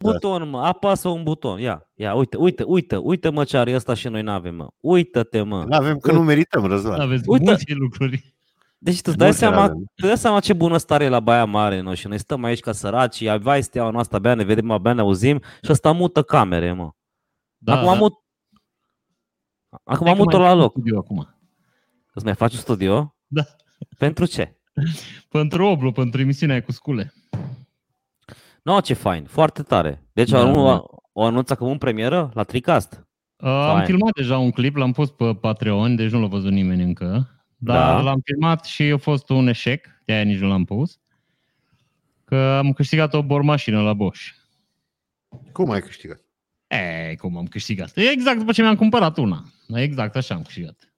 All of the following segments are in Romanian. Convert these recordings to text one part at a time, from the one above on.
buton, mă, apasă un buton. Ia, ia, uite, uite, uite, uite mă ce are ăsta și noi n-avem, mă. Uită-te, mă. Nu avem că nu merităm, Răzvan. Aveți Uite. multe lucruri. Deci tu îți dai Multe seama, avem. tu dai seama ce bună stare e la Baia Mare, noi și noi stăm aici ca săraci, avea steaua noastră, abia ne vedem, abia ne auzim și ăsta mută camere, mă. Da, acum mut... Acum Hai că mut mai la fac loc. studio acum. Îți mai faci un studio? Da. Pentru ce? Pentru Oblu, pentru emisiunea aia cu scule. No, ce fain, foarte tare. Deci Da, da, da. o, o anunță acum în premieră la Tricast. Uh, am Fain. filmat deja un clip, l-am pus pe Patreon, deci nu l-a văzut nimeni încă. Dar Da. l-am filmat și a fost un eșec, de aia nici nu l-am pus. Că am câștigat o bormașină la Bosch. Cum ai câștigat? E, cum am câștigat? E exact după ce mi-am cumpărat una. Exact așa am câștigat.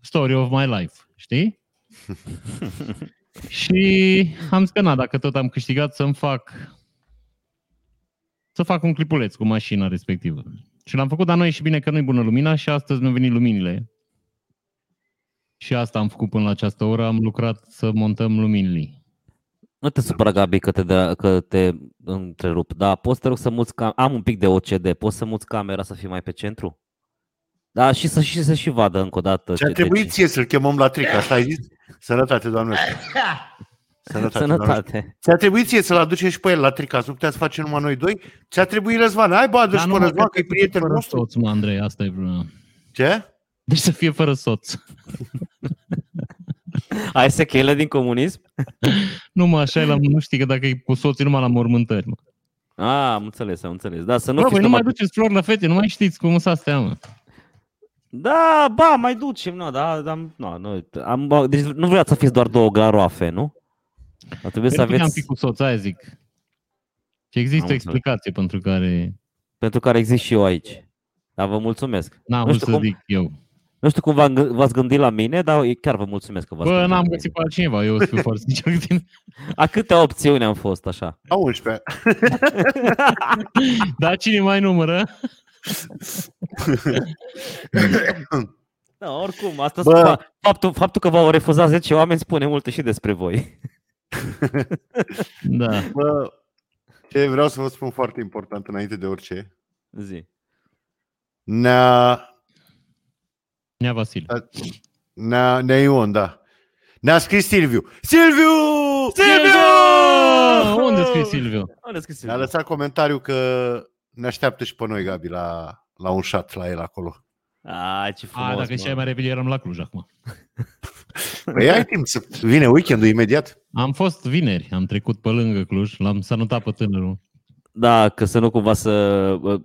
Story of my life, știi? și am zis că na, dacă tot am câștigat să-mi fac să fac un clipuleț cu mașina respectivă. Și l-am făcut, dar noi și bine că nu-i bună lumina și astăzi mi-au venit luminile. Și asta am făcut până la această oră, am lucrat să montăm luminile. Nu te supăra, Gabi, că te, dă, că te întrerup, dar poți te rog să muți cam... Am un pic de OCD, poți să muți camera să fie mai pe centru? Da, și să și, să și vadă încă o dată. Ce a ce- trebuit deci- ție să-l chemăm la tric, asta ai zis? Sănătate, doamne. Sănătate, doamne. Sănătate. Ți-a trebuit ție să-l aduce și pe el la tric, azi nu puteați face numai noi doi? Ți-a trebuit Răzvan, hai bă, adu și pe Răzvan, că e prietenul fără nostru. soț, mă, Andrei, asta e problema. Ce? Deci să fie fără soț. Ai sechele din comunism? Nu mă, așa e la, nu știi că dacă e cu soții numai la mormântări, mă. Ah, am înțeles, am înțeles. Da, să nu Bă, fiți voi nu mai numai- duceți flori la fete, nu mai știți cum să astea, mă. Da, ba, mai ducem, nu, da, da, nu, nu, am, bă, deci nu vreau să fiți doar două garoafe, nu? Ar trebui să Pentru că am aveți, fi cu soț, aia zic. Și există Am o înțeles. explicație pentru care pentru care exist și eu aici. Dar vă mulțumesc. n-am Nu vrut știu să cum- zic eu. Nu știu cum v-am gâ- v-ați gândit la mine, dar chiar vă mulțumesc că v-ați Bă, gândit n-am la găsit mine. pe altcineva, eu o să fiu foarte sincer cu tine. A câte opțiuni am fost așa? A 11. Dar cine mai numără? Da, oricum, asta Bă. Bă. faptul, faptul că v-au refuzat 10 oameni spune multe și despre voi. Da. Bă, ce vreau să vă spun foarte important înainte de orice. Zi. Ne-a, Nea Vasile. ne-a, ne-a Ion, da. Ne-a scris Silviu. Silviu! Silviu! Unde scrie Silviu? Unde scris Ne-a lăsat comentariu că ne așteaptă și pe noi, Gabi, la, la un șat la el acolo. A, ce frumos, A, dacă mă. și mai repede eram la Cluj acum. Păi ai timp să vine weekendul imediat. Am fost vineri, am trecut pe lângă Cluj, l-am salutat pe tânărul. Da, că să nu cumva să uh,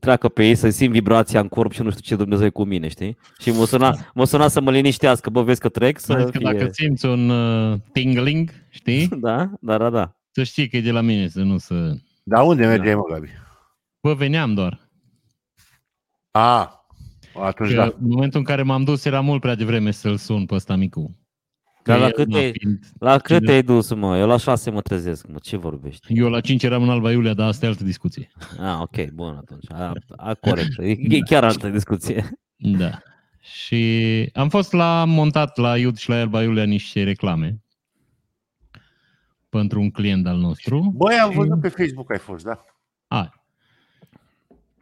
treacă pe ei, să simt vibrația în corp și nu știu ce Dumnezeu e cu mine, știi? Și mă suna, mă suna să mă liniștească, bă, vezi că trec, Să să că dacă fie... simți un uh, tingling, știi? Da, da, da, da. Să știi că e de la mine, să nu să... Dar unde mergeai, mă, Gabi? Bă, veneam doar. A, atunci Că da. în momentul în care m-am dus era mult prea devreme să-l sun pe ăsta micu. Dar Că la el, cât na, e- fiind- La cât Cine- te-ai dus, mă? Eu la șase mă trezesc, mă. Ce vorbești? Eu la 5 eram în Alba Iulia, dar asta e altă discuție. Ah, ok, bun atunci. A, a, corect. E, e chiar altă discuție. Da. Și am fost la am montat la Iud și la Alba Iulia niște reclame pentru un client al nostru. Băi, am Și- văzut pe Facebook ai fost, da. A.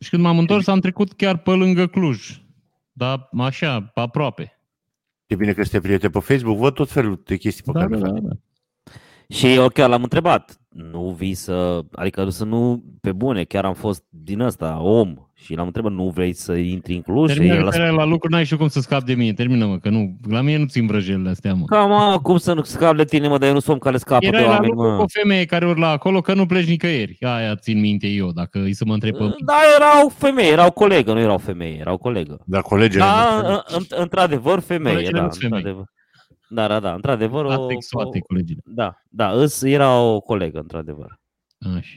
Și când m-am întors, am trecut chiar pe lângă Cluj. Dar așa, pe aproape. E bine că sunteți prieteni pe Facebook, văd tot felul de chestii pe Da, care da, le da, faci. da. Și eu chiar l-am întrebat. Nu vii să... Adică să nu... Pe bune, chiar am fost din ăsta, om. Și l-am întrebat, nu vrei să intri în Cluj? Și Termină el că a spus, la lucru, n-ai și cum să scapi de mine. Termină-mă, că nu, la mine nu țin vrăjelile astea, mă. Ca mă, cum să nu scap de tine, mă, dar eu nu sunt om care scapă Erai de la oameni, lucru cu mă. o femeie care urla acolo că nu pleci nicăieri. Aia țin minte eu, dacă îi să mă întreb pe mine. Da, erau femei, erau colegă, nu erau femei, erau colegă. Da, colegele Da, noastre. în- într-adevăr, femeie, Colegele da, nu-s femei. într-adevăr. Da, da, da, într-adevăr. O, Asexuate, o, colegile. da, da, îs, era o colegă, într-adevăr. Așa.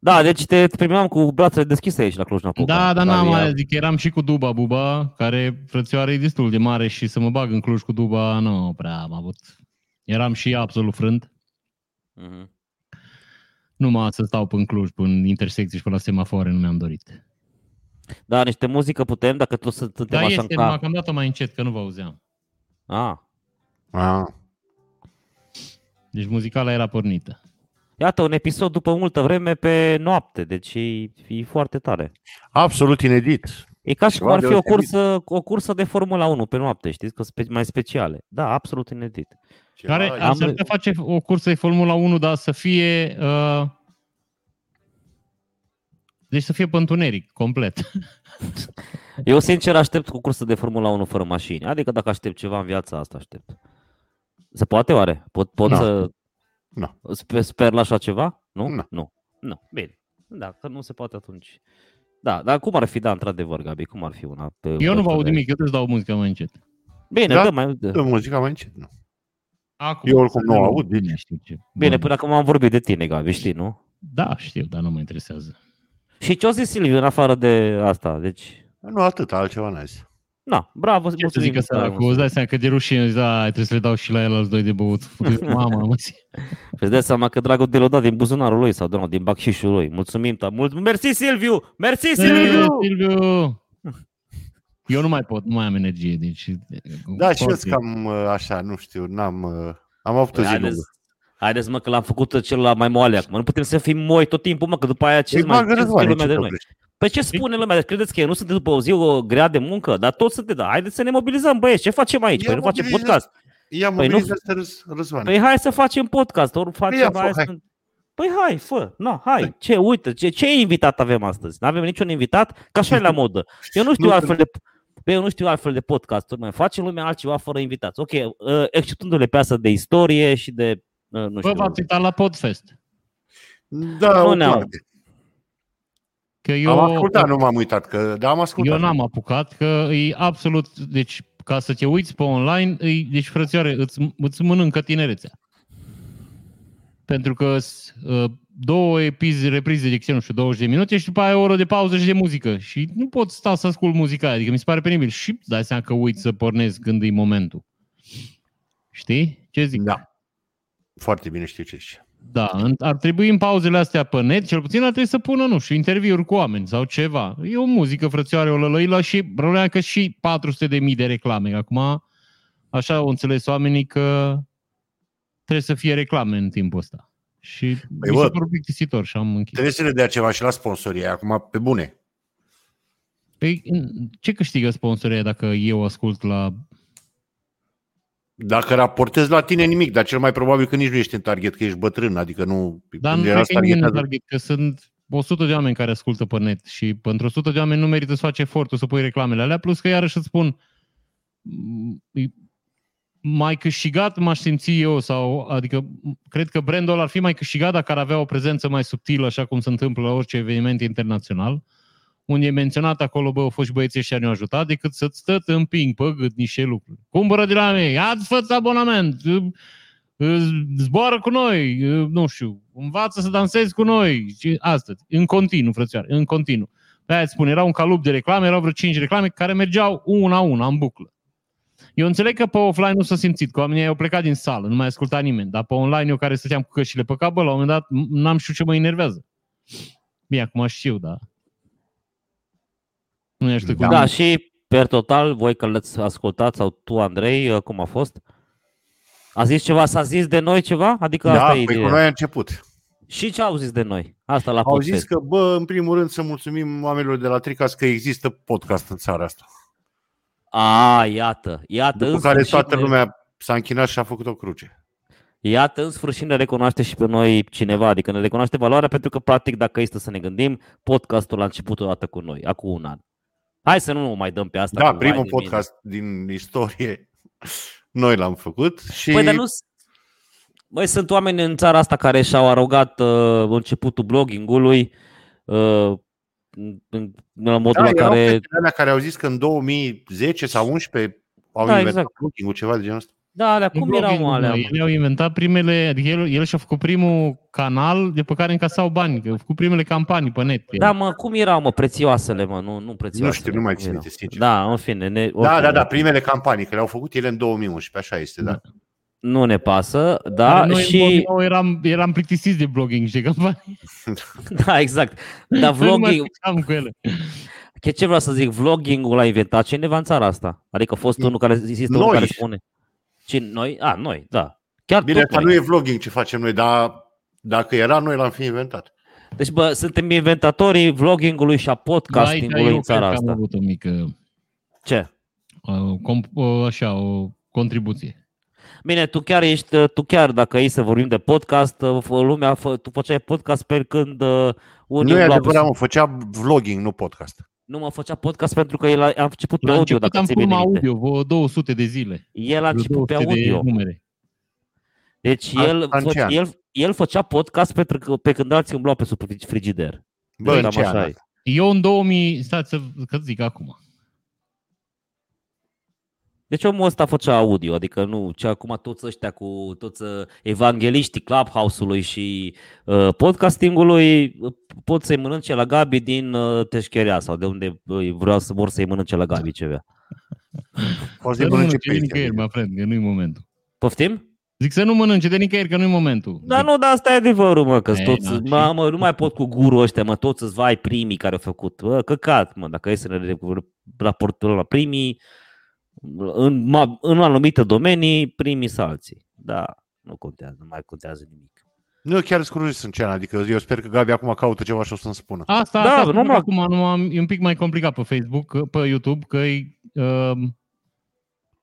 Da, deci te, te primeam cu brațele deschise aici la Cluj-Napoca. Da, dar La n-am ea. mai zic, eram și cu Duba Buba, care frățioare e destul de mare și să mă bag în Cluj cu Duba, nu prea am avut. Eram și absolut frânt. Mhm. Numai să stau pe Cluj, pe intersecții și pe la semafoare, nu mi-am dorit. Da, niște muzică putem, dacă tu să- suntem Dar așa este, în numai cap. că am dat-o mai încet, că nu vă auzeam. Ah. Ah. Deci muzicala era pornită. Iată, un episod după multă vreme pe noapte, deci e, e foarte tare. Absolut inedit. E ca și cum Ceva ar fi o deosebit. cursă, o cursă de Formula 1 pe noapte, știți, că spe- mai speciale. Da, absolut inedit. Ceva Care inedit. ar putea face o cursă de Formula 1, dar să fie... Uh, deci să fie pe întuneric, complet. Eu sincer aștept cu cursă de Formula 1 fără mașini. Adică dacă aștept ceva în viața asta, aștept. Se poate oare? Pot, pot Nu. să Nu. sper, sper la așa ceva? Nu? Nu. Nu. Nu. Bine. Dacă nu se poate atunci. Da, dar cum ar fi, da, într-adevăr, Gabi, cum ar fi una? Pe Eu nu vă aud de- nimic, eu îți dau muzica mai încet. Bine, Da? dă mai, dă. Dă muzica mai încet, nu. Acum, Eu oricum nu să aud, Bine, deci- știu ce. Bine, Bun. până acum am vorbit de tine, Gabi, știi, nu? Da, știu, dar nu mă interesează. Și ce o zis Silviu în afară de asta? Deci, Nu atât, altceva n-ai zis. Na, bravo, Ce să mulțumim zică tare săracul, mult. îți dai seama că de rușine, zici, da, trebuie să le dau și la el alți doi de băut. Mama, mă, zi. Îți dai seama că dragul de l-a dat din buzunarul lui sau de, din bacșișul lui. Mulțumim, ta, mult. Mersi, Silviu! Mersi, Silviu! Eh, Silviu! Eu nu mai pot, nu mai am energie, deci... Da, și eu foarte- sunt cam uh, așa, nu știu, n-am... uh, Am avut o Păi, zi lungă. haideți, haideți, mă, că l-am făcut celălalt mai moale acum. Nu putem să fim moi tot timpul, mă, că după aia ce Păi, mai bagă ce Răzvane, spune ce lumea de te noi? Oprești? Păi ce spune lumea? Deci credeți că eu nu sunt după o zi o grea de muncă? Dar toți sunteți, da, haideți să ne mobilizăm, băieți, ce facem aici? Ia Păi nu facem mobilizați- podcast. Ia Păi nu- mobilizați răz, Răzvan. Păi hai să facem podcast, ori facem, Ia, fă, hai hai. să... Păi hai, fă, no, hai, ce, uite, ce, ce invitat avem astăzi? Nu avem niciun invitat, că așa e la modă. Eu nu știu Nu, altfel de, Păi eu nu știu altfel de podcasturi, mai face lumea altceva fără invitați. Ok, uh, exceptându-le pe asta de istorie și de, uh, nu Bă, știu, v-ați uitat la Podfest. Da, Nu o ne-au- parte. Că Eu, eu, am ascultat, nu m-am uitat, că da, am ascultat. eu n-am apucat, că e absolut, deci ca să te uiți pe online, e, deci frățioare, îți, îți mănâncă tinerețea. Pentru că s- uh, două epizi, reprize de, nu știu, 20 de minute și după aia o oră de pauză și de muzică. Și nu pot sta să ascult muzica aia, adică mi se pare penibil. Și îți dai seama că uiți să pornezi când e momentul. Știi? Ce zic? Da. Foarte bine știu ce zici. Da, în- ar trebui în pauzele astea pe net, cel puțin ar trebui să pună, nu știu, interviuri cu oameni sau ceva. E o muzică frățioare, o lălăilă și problema e că și 400 de mii de reclame. Acum, așa au înțeles oamenii că trebuie să fie reclame în timpul ăsta. Și Păi, mi se bă, pare plictisitor și am închis. Trebuie să le dea ceva și la sponsorie, acum pe bune. Păi, ce câștigă sponsoria dacă eu ascult la... Dacă raportezi la tine nimic, dar cel mai probabil că nici nu ești în target, că ești bătrân, adică nu... Dar nu când cred erați că e nimeni în targetat- target, că sunt 100 de oameni care ascultă pe net și pentru 100 de oameni nu merită să faci efortul să pui reclamele alea, plus că iarăși îți spun m- e mai câștigat m-aș simți eu sau, adică cred că brandul ăla ar fi mai câștigat dacă ar avea o prezență mai subtilă, așa cum se întâmplă la orice eveniment internațional, unde e menționat acolo, bă, au fost și băieții ăștia ne-au ajutat, decât să-ți stă tâmping pe gât niște lucruri. Cumpără de la mine, ia-ți fă abonament, zboară cu noi, nu știu, învață să dansezi cu noi. Și astăzi, în continuu, frățioare, în continuu. Pe aia îți spun, era un calup de reclame, erau vreo 5 reclame care mergeau una una în buclă. Eu înțeleg că pe offline nu s-a simțit, că oamenii au plecat din sală, nu mai asculta nimeni, dar pe online eu care stăteam cu căștile pe cap, bă, la un moment dat m- n-am știut ce mă enervează. Bine, acum știu, da. Nu ești cu Da, și per total, voi că le-ați ascultat, sau tu, Andrei, uh, cum a fost? A zis ceva, s-a zis de noi ceva? Adică Da, asta e păi cu ideea. noi a început. Și ce au zis de noi? Asta la Au podcast. zis că, bă, în primul rând să mulțumim oamenilor de la Tricas că există podcast în țara asta. A, iată, iată. După în care sfârșit toată ne- lumea s-a închinat și a făcut o cruce. Iată, în sfârșit ne recunoaște și pe noi cineva, adică ne recunoaște valoarea pentru că, practic, dacă este să ne gândim, podcastul a început odată cu noi, acum un an. Hai să nu mai dăm pe asta. Da, cu primul vai de mine. podcast din istorie noi l-am făcut și Păi, dar nu... Băi, sunt oameni în țara asta care și-au arogat uh, începutul blogging-ului uh, în, în, în modul da, la erau care... fetele alea care au zis că în 2010 sau 11 au Da, inventat exact. blogging ceva de genul ăsta. Da, alea cum erau mă, alea? mă? Ele au inventat primele, adică el, el și-a făcut primul canal de pe care încasau bani, că au făcut primele campanii pe net. Da, mă, cum erau, mă, prețioasele, mă, nu, nu prețioasele. Nu știu, nu mai cum țin erau? minte, sincer. Da, în fine. Ne, Da, oricum, da, da, primele campanii, că le-au făcut ele în 2011, așa este, da. Nu ne pasă, da, Dar noi și... în 2009 eram, eram plictisiți de blogging și de campanii. Da, exact. Dar Nu mai vlogging, făceam cu ele. ce ce vreau să zic, vlogging-ul l-a inventat cineva în țara asta. Adică a fost unul care, există unul Noi. care spune. Cine? Noi? A, noi, da. Chiar Bine, tot asta noi. nu e vlogging ce facem noi, dar Dacă era, noi l-am fi inventat. Deci, bă, suntem inventatorii vloggingului și a Aici podcastingului eu în țara cred că am asta. avut o mică, Ce? uh, comp- uh, așa, o contribuție. Bine, tu chiar ești, tu chiar, dacă ei să vorbim de podcast, uh, fă- lumea, fă- tu făceai podcast pe când uh, unii Nu e umblau pe adevărat, mă, făcea vlogging, nu podcast. Nu mă făcea podcast pentru că el a, a început pe La audio, început dacă am ții pus bine minte. audio, vreo 200 de zile. El a vreo început pe 200 de audio. numere. Deci Asta el, în ce fă, an? el, el făcea podcast pentru că, pe când alții umblau pe sub frigider. Bă, Deci în ce cam așa an? e. Eu în 2000, stați să că zic acum. Deci omul ăsta făcea audio, adică nu, ce acum toți ăștia cu toți uh, evangeliștii Clubhouse-ului și uh, podcastingului uh, pot să-i mănânce la Gabi din uh, Teșcherea sau de unde uh, vreau să vor să-i mănânce la Gabi ceva. Poți Să să-i nu mănânce mănânce de pe nicăieri, ei. mă friend, că nu-i momentul. Poftim? Zic să nu mănânce de nicăieri, că nu-i momentul. Da, Zic, nu, dar asta e adevărul, mă, că Ei, toți, na, mă, și- mă, nu mai pot cu guru ăștia, mă, toți îți vai primii care au făcut. Bă, căcat, mă, dacă e să ne raportăm la primii, în, ma- în anumite domenii, primii sau alții. Da, nu contează, nu mai contează nimic. Nu, chiar sunt curios în cean, adică eu sper că Gabi acum caută ceva și o să-mi spună. Asta, Da, asta nu nu mă- acum nu am, e un pic mai complicat pe Facebook, că- pe YouTube, că uh,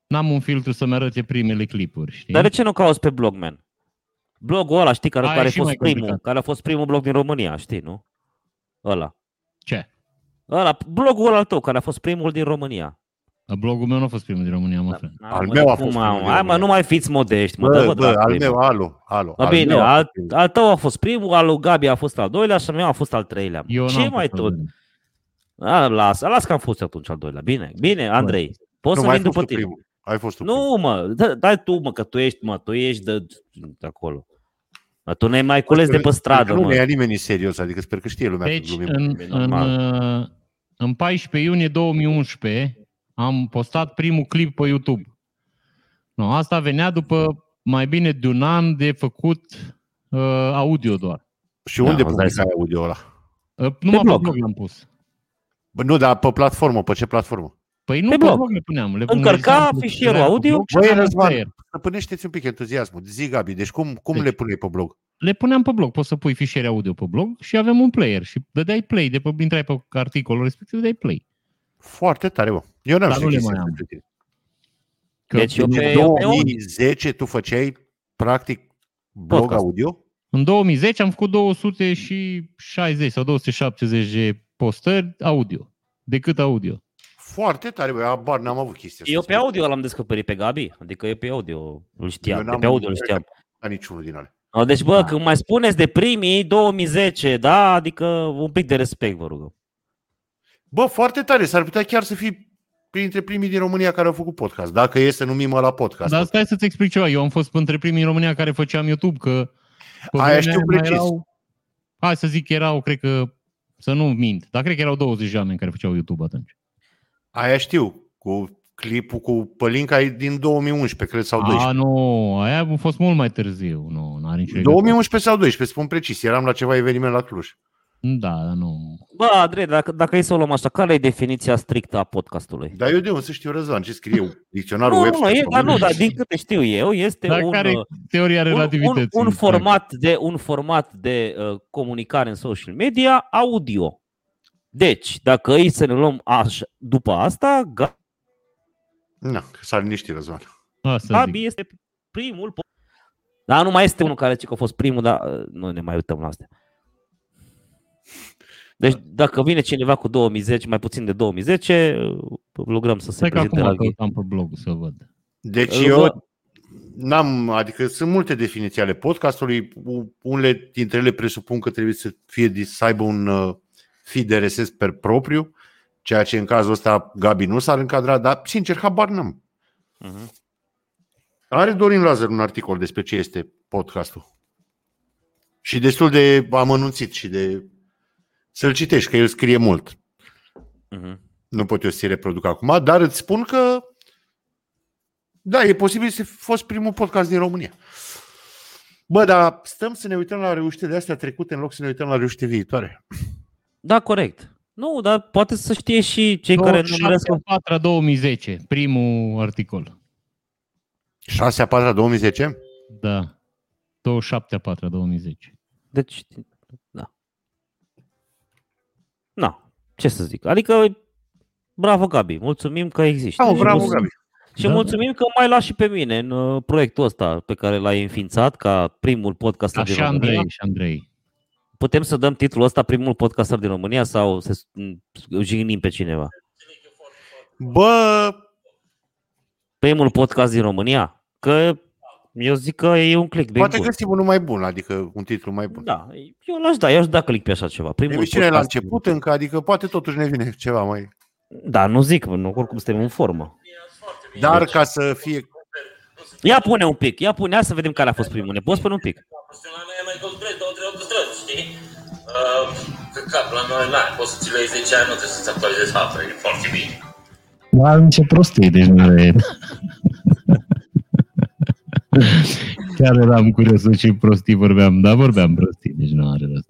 n-am un filtru să-mi arăte primele clipuri, știi? Dar de ce nu cauți pe blog, man? Blogul ăla, știi, care, Aia e care a și fost mai primul, complicat. care a fost primul blog din România, știi, nu? Ăla. Ce? Ăla, blogul ăla al tău, care a fost primul din România. Blogul meu nu a fost primul din România, Da. mă, friend. Al mă, meu a cum, fost mă, primul din Hai, mă, România. nu mai fiți modești, mă, Bă, dă-vă bă, dracului, al mă. meu, alo, alo. Da, al bine, meu a al, fost primul. al tău a fost primul, al lui Gabi a fost al doilea și al meu a fost al treilea. mă. Eu Ce n-am mai fost tot? al A, las, las că am fost eu atunci al doilea. Bine, bine, Andrei. Poți Nu, să mai vin ai fost după tu tine. primul. Ai fost tu primul. Nu, mă, dă- dai tu, mă, că tu ești, mă, tu ești de, de acolo. Mă, tu ne mai cules de pe stradă, Nu ne ia mă. nimeni în serios, adică sper că știe lumea Deci, că glumim. în, E în, normal. uh, în 14 iunie 2011 am postat primul clip pe YouTube. No, asta venea după mai bine de un an de făcut uh, audio doar. Și unde Da, îți dai publicai audio ăla? Uh, numai pe blog. blog l-am pus. Bă, nu, dar pe platformă, pe ce platformă? Păi nu Pe pe, blog. blog le puneam. Le Încărca înregistram pe- fișierul era pe audio. blog și Băi, aveam un Răzvan, player. stăpânește-ți un pic entuziasmul. Zi, Gabi, deci cum, cum Deci- le puneai pe blog? Le puneam pe blog. Poți să pui fișiere audio pe blog și avem un player. Și dădeai play. De pe, intrai pe articolul respectiv, dădeai play. Foarte tare, bă. Eu n-am Dar știut nu le chestia mai am. despre tine. Că Deci eu În pe, eu pe audio. 2010 tu făceai, practic, blog Podcast. audio? În 2010 am făcut 260 sau 270 de postări audio. Decât audio. Foarte tare, bă. Abar n-am avut chestia Eu asta. pe audio l-am descoperit pe Gabi. Adică eu pe audio îl știam. Eu de n-am pe audio îl încercat. știam. Ca niciunul din ale. No, Deci, bă, Da. când mai spuneți de primii 2010, da? Adică un pic de respect, vă rog. Bă, foarte tare. S-ar putea chiar să fii printre primii din România care au făcut podcast. Dacă e să numim la podcast. Dar stai să-ți explic ceva. Eu am fost între primii în România care făceam YouTube, că pe Aia vremea știu mai precis. Erau, hai să zic, erau, cred că, să nu mint, dar cred că erau 20 de oameni care făceau YouTube atunci. Aia știu. Cu clipul cu Pălinca e din 2011, cred, sau 12. A, nu, aia a fost mult mai târziu. Nu, n-are nicio legătură. 2011 sau 12, spun precis. Eram la ceva eveniment la Cluj. Da, dar nu. Bă, Andrei, dacă, dacă e să o luăm așa, care e definiția strictă a podcastului? Dar eu de unde să știu, Răzvan, ce scrie eu? Dicționarul Nu, nu, Webster. e, sau dar nu, unde? dar din câte știu eu, este Dar un, care e uh, teoria un, un, relativității? un, format de, un format de uh, comunicare în social media audio. Deci, dacă îi să ne luăm așa, după asta, Ga- Na, că s-a liniștit, Răzvan. Asta zic. Gabi este primul. po- Dar nu mai este unul care zice că a fost primul, dar uh, nu ne mai uităm la astea. Deci dacă vine cineva cu 2010, mai puțin de 2010, uh, lucrăm să se Stai că prezinte acum la căutam pe blog să văd. Deci Îl eu văd. n-am, adică sunt multe definiții ale podcastului, U- unele dintre ele presupun că trebuie să fie să aibă un uh, feed RSS per propriu, ceea ce în cazul ăsta Gabi nu s-ar încadra, dar sincer, habar n-am. Mhm. Are Dorin Lazar un articol despre ce este podcastul. Și destul de amănunțit și de să-l citești, că el scrie mult. Mhm. Nu pot eu să-ți reproduc acum, dar îți spun că da, e posibil să fi fost primul podcast din România. Bă, dar stăm să ne uităm la reușitele astea trecute în loc să ne uităm la reușite viitoare. Da, corect. Nu, dar poate să știe și cei care nu urmăresc. 4 2010, primul articol. 6 a 4 2010? Da. 27 a 4 2010. Deci, da. Na, ce să zic. Adică, bravo Gabi, mulțumim că există. Da, Și bravo, mulțumim- Gabi. Și Da, mulțumim că mai lași și pe mine în uh, proiectul ăsta pe care l-ai înființat ca primul podcaster din Așa România. Andrei și Andrei. Putem să dăm titlul ăsta primul podcaster din România sau să s- m, jignim pe cineva? Bă, Primul podcast din România? Că eu zic că e un click poate bun. găsim unul mai bun, adică un titlu mai bun. Da, eu l-aș da, eu aș da click pe așa ceva. Primul Emisiunea e la podcast- început încă, adică poate totuși ne vine ceva mai... Da, nu zic, nu, oricum suntem în formă. Dar Deci- ca să fie... Ia pune un pic, ia pune, ia să vedem care a fost primul. Ne poți spune un pic? La noi e mai concret, două, trei autostrăzi, știi? Uh, că cap, la noi, na, poți să ți le iei 10 ani, nu trebuie să-ți actualizezi harta, e foarte bine. Da, ce prostie, deci nu are... Chiar eram curios să ce prostii vorbeam, dar vorbeam prostii, deci nu are rost.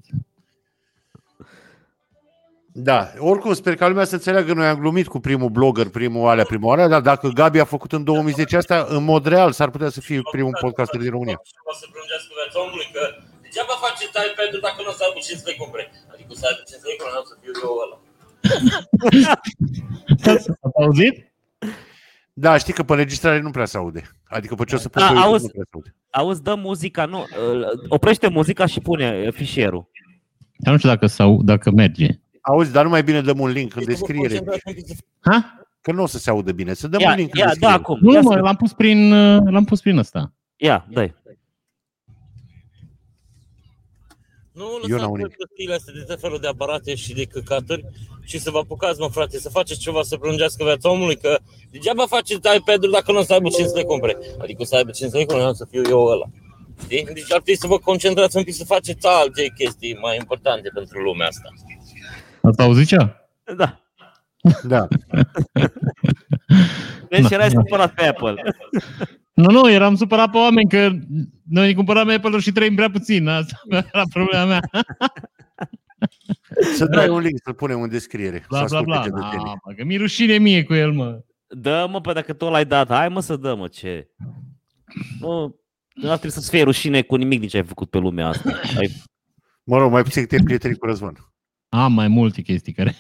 Da, oricum sper ca lumea să înțeleagă, noi am glumit cu primul blogger, primul alea, primul alea, dar dacă Gabi a făcut în 2010 asta, în mod real s-ar putea să fie primul podcaster din România. O să prelungească viața omului, că degeaba faceți iPad-ul dacă nu o să aibă 5 să le cumpere. Adică să aibă 5 să le cumpere, nu o să fiu eu ăla. Ați auzit? Da, știi că pe înregistrare nu prea se aude. Adică pe ce o să pun Da, pe YouTube auzi. nu prea se aude. Auzi, dă muzica, nu, îl- oprește muzica și pune uh, fișierul. Dar nu știu dacă, sau, dacă merge. Auzi, dar nu mai bine dăm un link în Este vă descriere. concentrați un pic să Ha? Că nu o să se audă bine. Să dăm Ia, un link în ia, da descriere. acum. Nu, Ia, mă, să, l-am pus prin, uh, l-am pus prin ăsta. ia dai. Nu Eu lăsați n-am pe nimic. prostiile astea de tot felul de aparate și de căcaturi și să vă apucați, mă, frate, să faceți ceva să prelungească viața omului, că degeaba faceți iPad-ul dacă nu o să aibă 5 să le cumpere. Adică o să aibă 5 să le cumpere, nu o să fiu eu ăla. Știi? Deci ar trebui să vă concentrați un pic să faceți alte chestii mai importante pentru lumea asta. Ați auzit ce? Da. Da. Deci Da. erai supărat pe Apple. Nu, nu, eram supărat pe oameni că noi ne cumpăram Apple și trăim prea puțin. Asta era problema mea. Să dai un link, să-l punem în descriere. Bla, să bla, bla. asculte Da, cetățenii. mă, că mi-e rușine mie cu el, mă. Dă mă, pe dacă tu l-ai dat, hai mă să dă mă, ce? Nu, nu ar trebui să-ți fie rușine cu nimic din ce ai făcut pe lumea asta. Ai, Mă rog, mai puțin câte prieteni cu Răzvan. Am mai multe chestii care...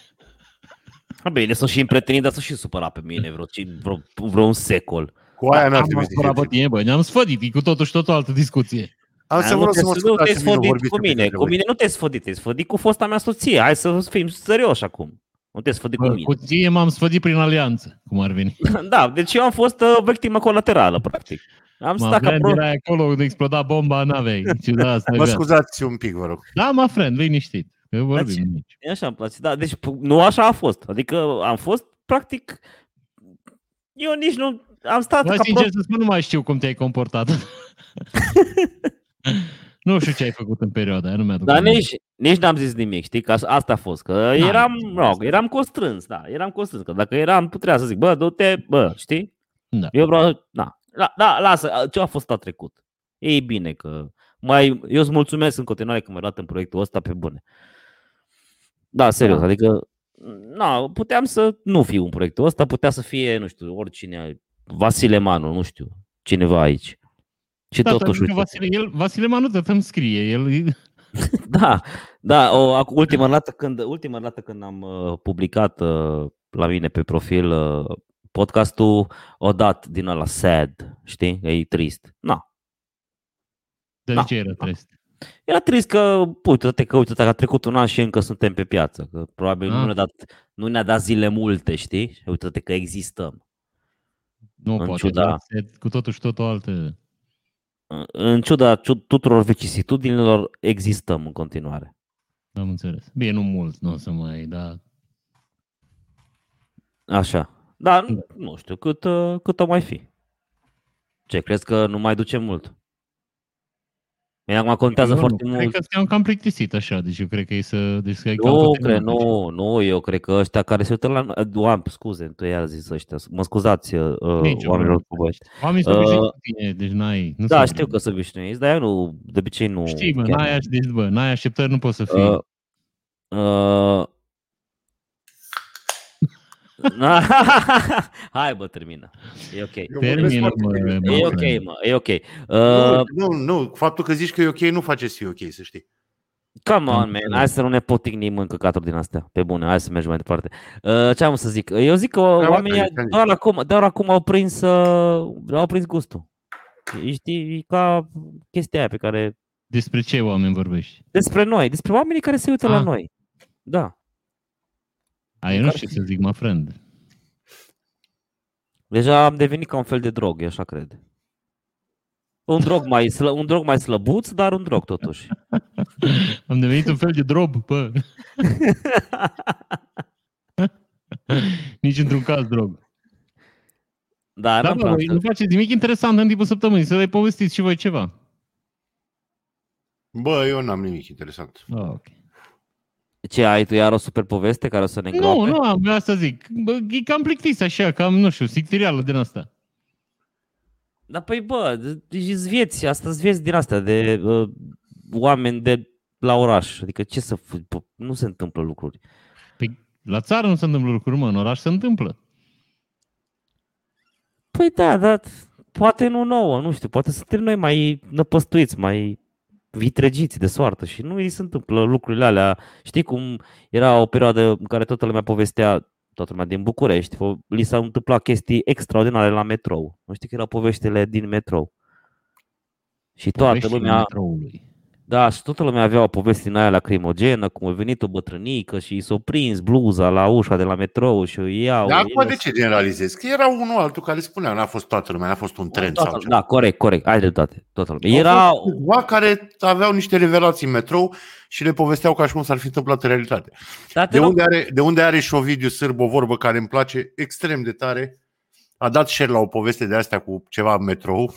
Ha, bine, sunt și împrietenit, dar sunt și supărat pe mine vreo, ci- vreo, vreo un secol. Cu aia n-ar Am trebui să supărat pe fie. tine, bă, ne-am sfădit, e cu totul și totul altă discuție. Am să nu vă rog te- să mă nu te-ai scutați să nu sfădit vorbiți cu câte mine, cu trebuie. mine nu te-ai sfădit, te-ai sfădit cu fosta mea soție. Hai să fim serioși acum. Nu te-ai sfădit cu Bă, mine. cu ție m-am sfădit prin alianță, cum ar veni. Da, deci eu am fost uh, victimă colaterală, practic. Am Mă, stat ca friend, pro... erai acolo unde exploda bomba în navei. Și da, asta e Mă viața. scuzați un pic, vă rog. Da, mă, friend, liniștit. Că vorbim ce- nici. E Așa îmi place. Da, deci p- nu așa a fost. Adică am fost, practic, eu nici nu... Am stat Bă, ca sincer prost. să spun, nu mai știu cum te-ai comportat. nu știu ce ai făcut în perioada aia, nu mi-aduc Dar aminte. nici, nici n-am zis nimic, știi, că asta- asta a fost, că eram, Da. no, eram constrâns, da, eram constrâns, că dacă eram, puteam să zic, bă, du-te, bă, știi? Da. Eu vreau, da, da, da, lasă, ce a fost a trecut. E bine că, mai, eu îți mulțumesc în continuare că m-ai luat în proiectul ăsta pe bune. Da, serios, Da. adică, na, puteam să nu fiu în proiectul ăsta, putea să fie, nu știu, oricine, Vasile Manu, nu știu, cineva aici. Și Da, totuși, pentru că uite, Vasile, el, Vasile Manu tot îmi scrie. El, Da, da, o, ac- ultima dată când, ultima dată când am uh, publicat uh, la mine pe profil uh, podcastul, o dat din ăla sad, știi? E trist. Na, de Da. ce era trist? era trist că, uite-te că, uite că a trecut un an și încă suntem pe piață, că probabil nu Ah. ne-a dat, nu ne-a dat zile multe, știi? Și uite-te că existăm. Nu În poate, ciuda- doar set cu totul și totul altă. În- În ciuda ciu- tuturor vicisitudinilor, existăm în continuare. Am înțeles. Bine, nu mult, nu o să mai, da. Așa. Dar Da. nu știu cât, uh, cât o mai fi. Ce, crezi că nu mai duce mult? Mie acum contează Eu foarte nu, mult. Cred că te-am cam plictisit așa, deci eu cred că e să... Deci că e cam Nu, tot cred, terminat, deci. nu, nu, eu cred că ăștia care se uită la... Doamne, scuze, tu i-a zis ăștia, mă scuzați uh, Nici eu oamenilor nu. cu băști. Oamenii sunt Uh, obișnuiți cu tine, deci n-ai... Nu Da, sunt- știu că sunt obișnuiți, dar eu nu, de obicei nu... Știi, bă, chiar n-ai, nu. aș, deci, bă, n-ai așteptări, nu poți să fii. Uh, uh, Hai bă, termină. E ok. Eu vorbesc Termină, foarte mă, serios. mă, E mă, ok, mă, e ok. Nu, Uh, nu, nu, faptul că zici că e ok nu face să fie ok, să știi. Come Am on, man. înțeles. Hai să nu ne potignim în căcaturi din astea. Pe bune, hai să mergem mai departe. Uh, ce am să zic? Eu zic că oamenii asta zic. doar acum, doar acum au prins, uh, au prins gustul. Știi, e ca chestia aia pe care... Despre ce oameni vorbești? Despre noi, despre oamenii care se uită la Ah. noi. Da. A, eu nu știu ce să zic, mă friend. Deja am devenit ca un fel de drog, eu așa cred. Un drog mai, slă, un drog mai slăbuț, dar un drog totuși. Am devenit un fel de drob, bă. Nici într-un caz drog. Da, Dar nu-mi bă, voi place. nu faceți nimic interesant în timpul săptămânii, să le povestiți și voi ceva. Bă, eu n-am nimic interesant. Oh, ok. Ce ai tu iar o super poveste care o să ne Nu, îngroape? nu am, asta zic. Bă, e cam plictis așa, cam, nu știu, sictirială din asta. Dar păi bă, deci vieți, asta vieți din astea de uh, oameni de la oraș. Adică ce să f- bă, nu se întâmplă lucruri. Păi, la țară nu se întâmplă lucruri, mă, în oraș se întâmplă. Păi da, dar poate nu nouă, nu știu, poate suntem noi mai năpăstuiți, mai vitregiți de soartă și nu îi se întâmplă lucrurile alea. Știi cum era o perioadă în care toată lumea povestea, toată lumea din București, fo- li s-au întâmplat chestii extraordinare la metrou. Nu știi că erau poveștile din metrou. Și toată Poveștile lumea, metroului. Da, și toată lumea avea o poveste din aia lacrimogenă, cum a venit o bătrânică și i s-a prins bluza la ușa de la metrou și o iau. Dar acum el- de ce generalizezi? Că era unul altul care spunea, n-a fost toată lumea, n-a fost un trend Toată, sau ce. da, corect, corect, ai dreptate. Toată lumea. Au Era, fost câțiva care aveau niște revelații în metrou și le povesteau ca și cum s-ar fi întâmplat în realitate. da, te De rog, unde are, de unde are și Șovidiu Sârb o vorbă care îmi place extrem de tare. A dat share la o poveste de astea cu ceva în metrou,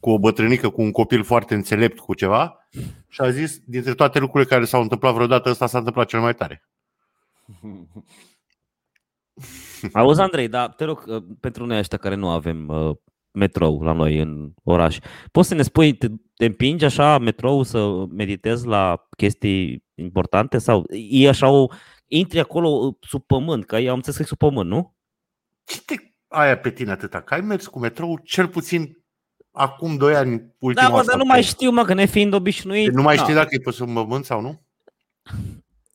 cu o bătrânică, cu un copil foarte înțelept cu ceva și a zis, dintre toate lucrurile care s-au întâmplat vreodată, ăsta s-a întâmplat cel mai tare. Auzi, Andrei, dar te rog, uh, pentru noi ăștia care nu avem uh, metrou la noi în oraș, poți să ne spui, te, te împingi așa metrou să meditezi la chestii importante sau e așa o, intri acolo uh, sub pământ, că am înțeles că e sub pământ, nu? Ce te aia pe tine atâta? Că ai mers cu metrou cel puțin acum 2 ani, ultima Da, mă, asta. dar nu mai știu, mă, că ne fiind obișnuit. Nu mai da. știi dacă e pe sub pământ sau nu?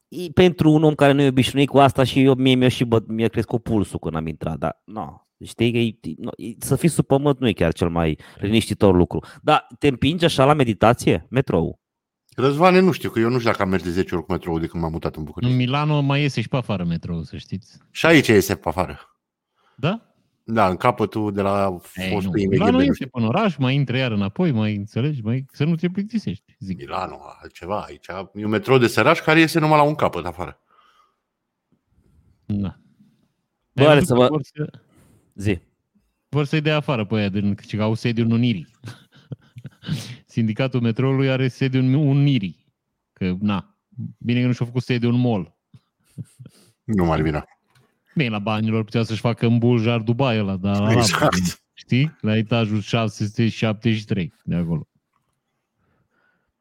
E pentru un om care nu e obișnuit cu asta și eu, mie mi-a și bă, mi-a crescut pulsul când am intrat, dar nu, știi că e, no, e, să fii sub pământ nu e chiar cel mai liniștitor lucru. Dar te împingi așa la meditație, metrou? Răzvane, nu știu, că eu nu știu dacă am mers de 10 ori cu metrou de când m-am mutat în În București. Milano mai iese și pe afară metrou, să știți. Și aici iese pe afară. Da? Da, în capătul de la Ei, nu. fostul Milano imediat. de- iese până oraș, mai intră iar înapoi, mai înțelegi, mai, să nu te plictisești, zic. Milano, altceva aici. E un metrou de săraș care iese numai la un capăt afară. Da. Bă, Ai are văzut să că vă- vor, să, Zi. vor să-i dea afară pe aia, din, că au sediu în Unirii. Sindicatul metroului are sediu în Unirii. Că, na, bine că nu și-a făcut sediu în mall. Nu m-ar vina. Bine, la banilor putea să-și facă în buljar Dubai ăla, dar la Exact. știi? La etajul 673 de acolo.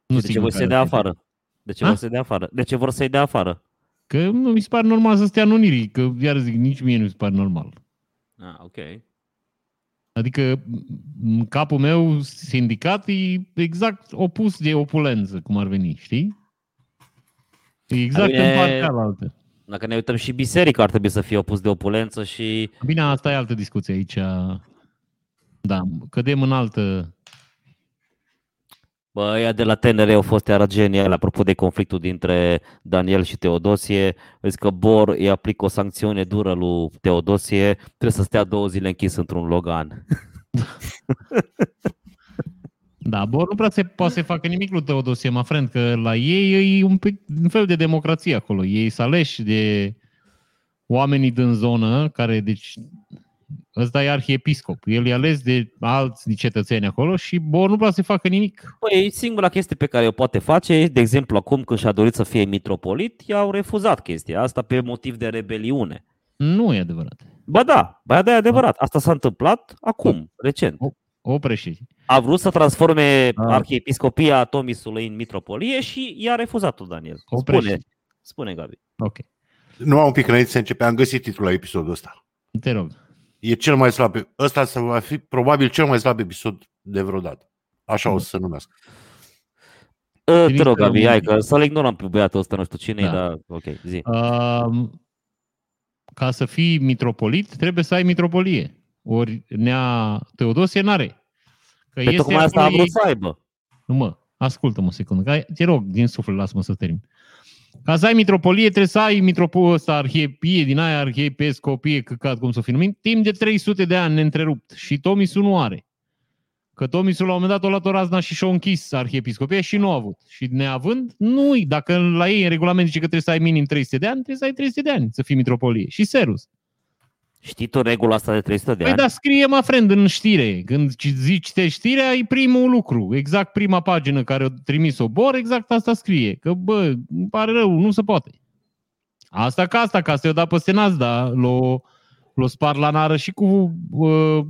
Nu de ce sigur vor care să-i dea ar fi. afară? De ce Ha? vor să-i dea afară? De ce vor să-i dea afară? Că nu mi se pare normal să stea în Unirii, că iar zic, nici mie nu mi se pare normal. Ah, ok. Adică în capul meu sindicat e exact opus de opulență, cum ar veni, știi? E exact Bine. în partea alaltă. Dacă ne uităm și biserica ar trebui să fie opus de opulență și Bine, asta e altă discuție aici. Da, cădem în altă... Bă, ăia de la TNR au fost iară genial, apropo de conflictul dintre Daniel și Teodosie. Vezi că Bor îi aplică o sancțiune dură lui Teodosie, trebuie să stea două zile închis într-un Logan. Da, Bor nu prea se poate să facă nimic lui Teodosie, mă friend, că la ei e un, pic, un fel de democrație acolo. Ei sunt aleși de oamenii din zonă, care, deci, ăsta e arhiepiscop. El e ales de alți de cetățeni acolo și Bor nu prea să facă nimic. Păi, singura chestie pe care o poate face, de exemplu, acum când și-a dorit să fie mitropolit, i-au refuzat chestia asta pe motiv de rebeliune. Nu e adevărat. Ba da, ba da, e adevărat. Asta s-a întâmplat acum, recent. Oprește A vrut să transforme Ah. arhiepiscopia Tomisului în mitropolie și i-a refuzat-o Daniel. Oprește. Spune, spune Gabi. Ok. Nu am un pic înainte să începe, am găsit titlul la episodul ăsta. Te rog. E cel mai slab. Ăsta să va fi probabil cel mai slab episod de vreodată. Așa o să se numească. Te Trimis rog, de Gabi, hai România. că să-l ignorăm pe băiatul ăsta, nu știu cine Da. dar ok, zi. Uh, ca să fii mitropolit, trebuie să ai mitropolie. Ori Nea Teodosie n-are. Că Pe tocmai asta a acolo vrut ei- să aibă. Nu mă, ascultă-mă o secundă. Ca- Te rog, din suflet, lasă-mă să termin. Ca să ai mitropolie, trebuie să ai mitropolie ăsta, arhiepie, din aia arhiepiscopie, căcat, cum să fie numit, timp de 300 de ani neîntrerupt. Și Tomisul nu are. Că Tomisul la un moment dat o luat o razna și și-a închis arhiepiscopia și nu a avut. Și neavând, nu dacă la ei în regulament zice că trebuie să ai minim 300 de ani, trebuie să ai 300 de ani să fii mitropolie. Și serus. Știi tu regula asta de 300 de Păi ani? da, scrie, mă, friend, în știre. Când ci- zici te știrea, e primul lucru. Exact prima pagină care a trimis-o Bor, exact asta scrie. Că, bă, îmi pare rău, nu se poate. Asta ca asta, ca asta i-o dat peste nas, da, l-o, l-o spar la nară și cu... Uh,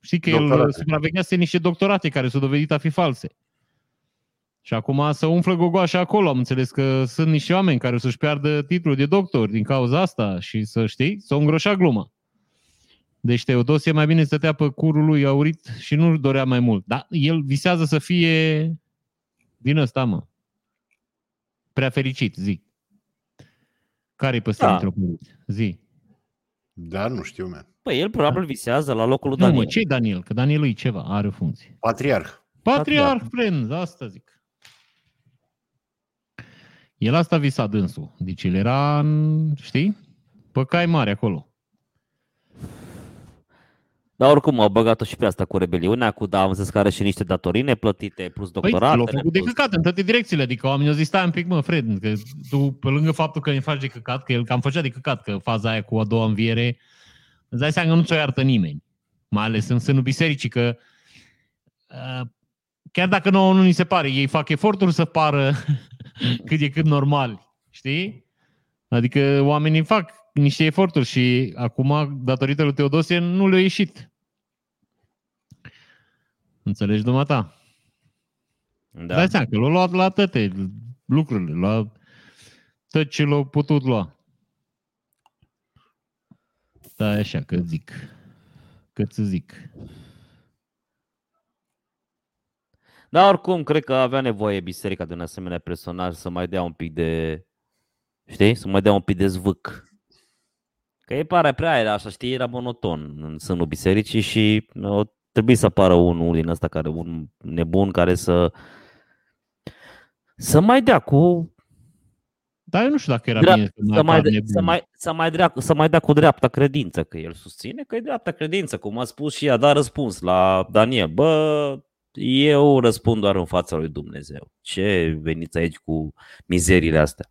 știi că el Doctorate. supraveghease niște doctorate care s-au dovedit a fi false. Și acum să umflă gogoașa acolo. Am înțeles că sunt niște oameni care o să-și piardă titlul de doctor din cauza asta și să știi, s-o îngroșa gluma. Deci Teodosie mai bine stătea pe curul lui aurit și nu dorea mai mult. Dar el visează să fie din ăsta, mă. Prea fericit, zi. Care-i pe Da. da. mitropolit? Zi. Da, nu știu, man. Păi el probabil visează la locul lui Nu, mă, Daniel. ce Daniel? Că Daniel e ceva, are o funcție. Patriarh. Patriarh, friend, asta zic. El asta visa dânsul. Deci el era, în, știi, pe cai mare acolo. Dar oricum au băgat-o și pe asta cu rebeliunea, cu da, am zis că are și niște datorii neplătite, plus Păi, doctorate. l-au făcut de căcat în toate direcțiile. Adică oamenii au zis, stai un pic, mă, Fred, că tu, pe lângă faptul că îi faci de căcat, că el cam făcea de căcat, că faza aia cu a doua înviere, îți dai seama că nu ți-o iartă nimeni. Mai ales în sânul bisericii, că uh, chiar dacă nouă nu ni se pare, ei fac eforturi să pară cât de cât normali, știi? Adică oamenii fac niște eforturi și acum, datorită lui Teodosie, nu le-a ieșit. Înțelegi, dumneata? Da. Da. Dai seama că l-a luat la toate lucrurile, la tot ce l-a putut lua. Da, așa că zic. Că ți zic. Dar oricum, cred că avea nevoie biserica de un asemenea personaj să mai dea un pic de, știi, să mai dea un pic de zvâc. Că e pare prea era așa, știi, era monoton în sânul bisericii și o trebuie să apară unul din ăsta care, un nebun care să să mai dea cu Dar eu nu știu dacă era Drept- bine să mai să mai, apar de, nebun. să, mai, să, mai dea, să mai dea cu dreapta credință, că el susține că e dreapta credință, cum a spus și a dat răspuns la Daniel. Bă, eu răspund doar în fața lui Dumnezeu. Ce veniți aici cu mizerile astea?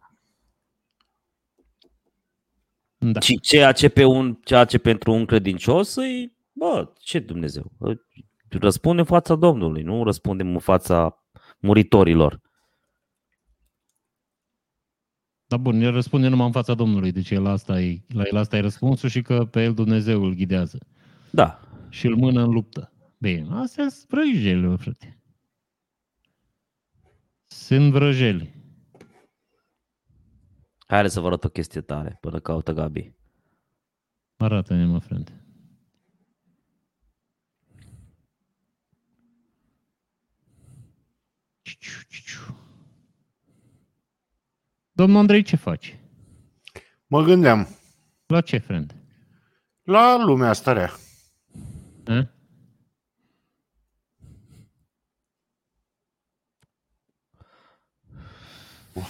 Da. Și ceea ce, pe un, ceea ce pentru un credincios îi, bă, ce Dumnezeu? Răspunde în fața Domnului, nu răspundem în fața muritorilor. Dar bun, el răspunde numai în fața Domnului, deci el asta e, la el asta e răspunsul și că pe el Dumnezeu îl ghidează. Da, Și îl mână în luptă. Bine, astea sunt vrăjeli, mă, frate. Sunt vrăjeli. hai să vă arăt o chestie tare până caută Gabi. Arată-ne, mă, frate. Domnul Andrei, ce faci? Mă gândeam La ce, friend? la lumea asta rea. A?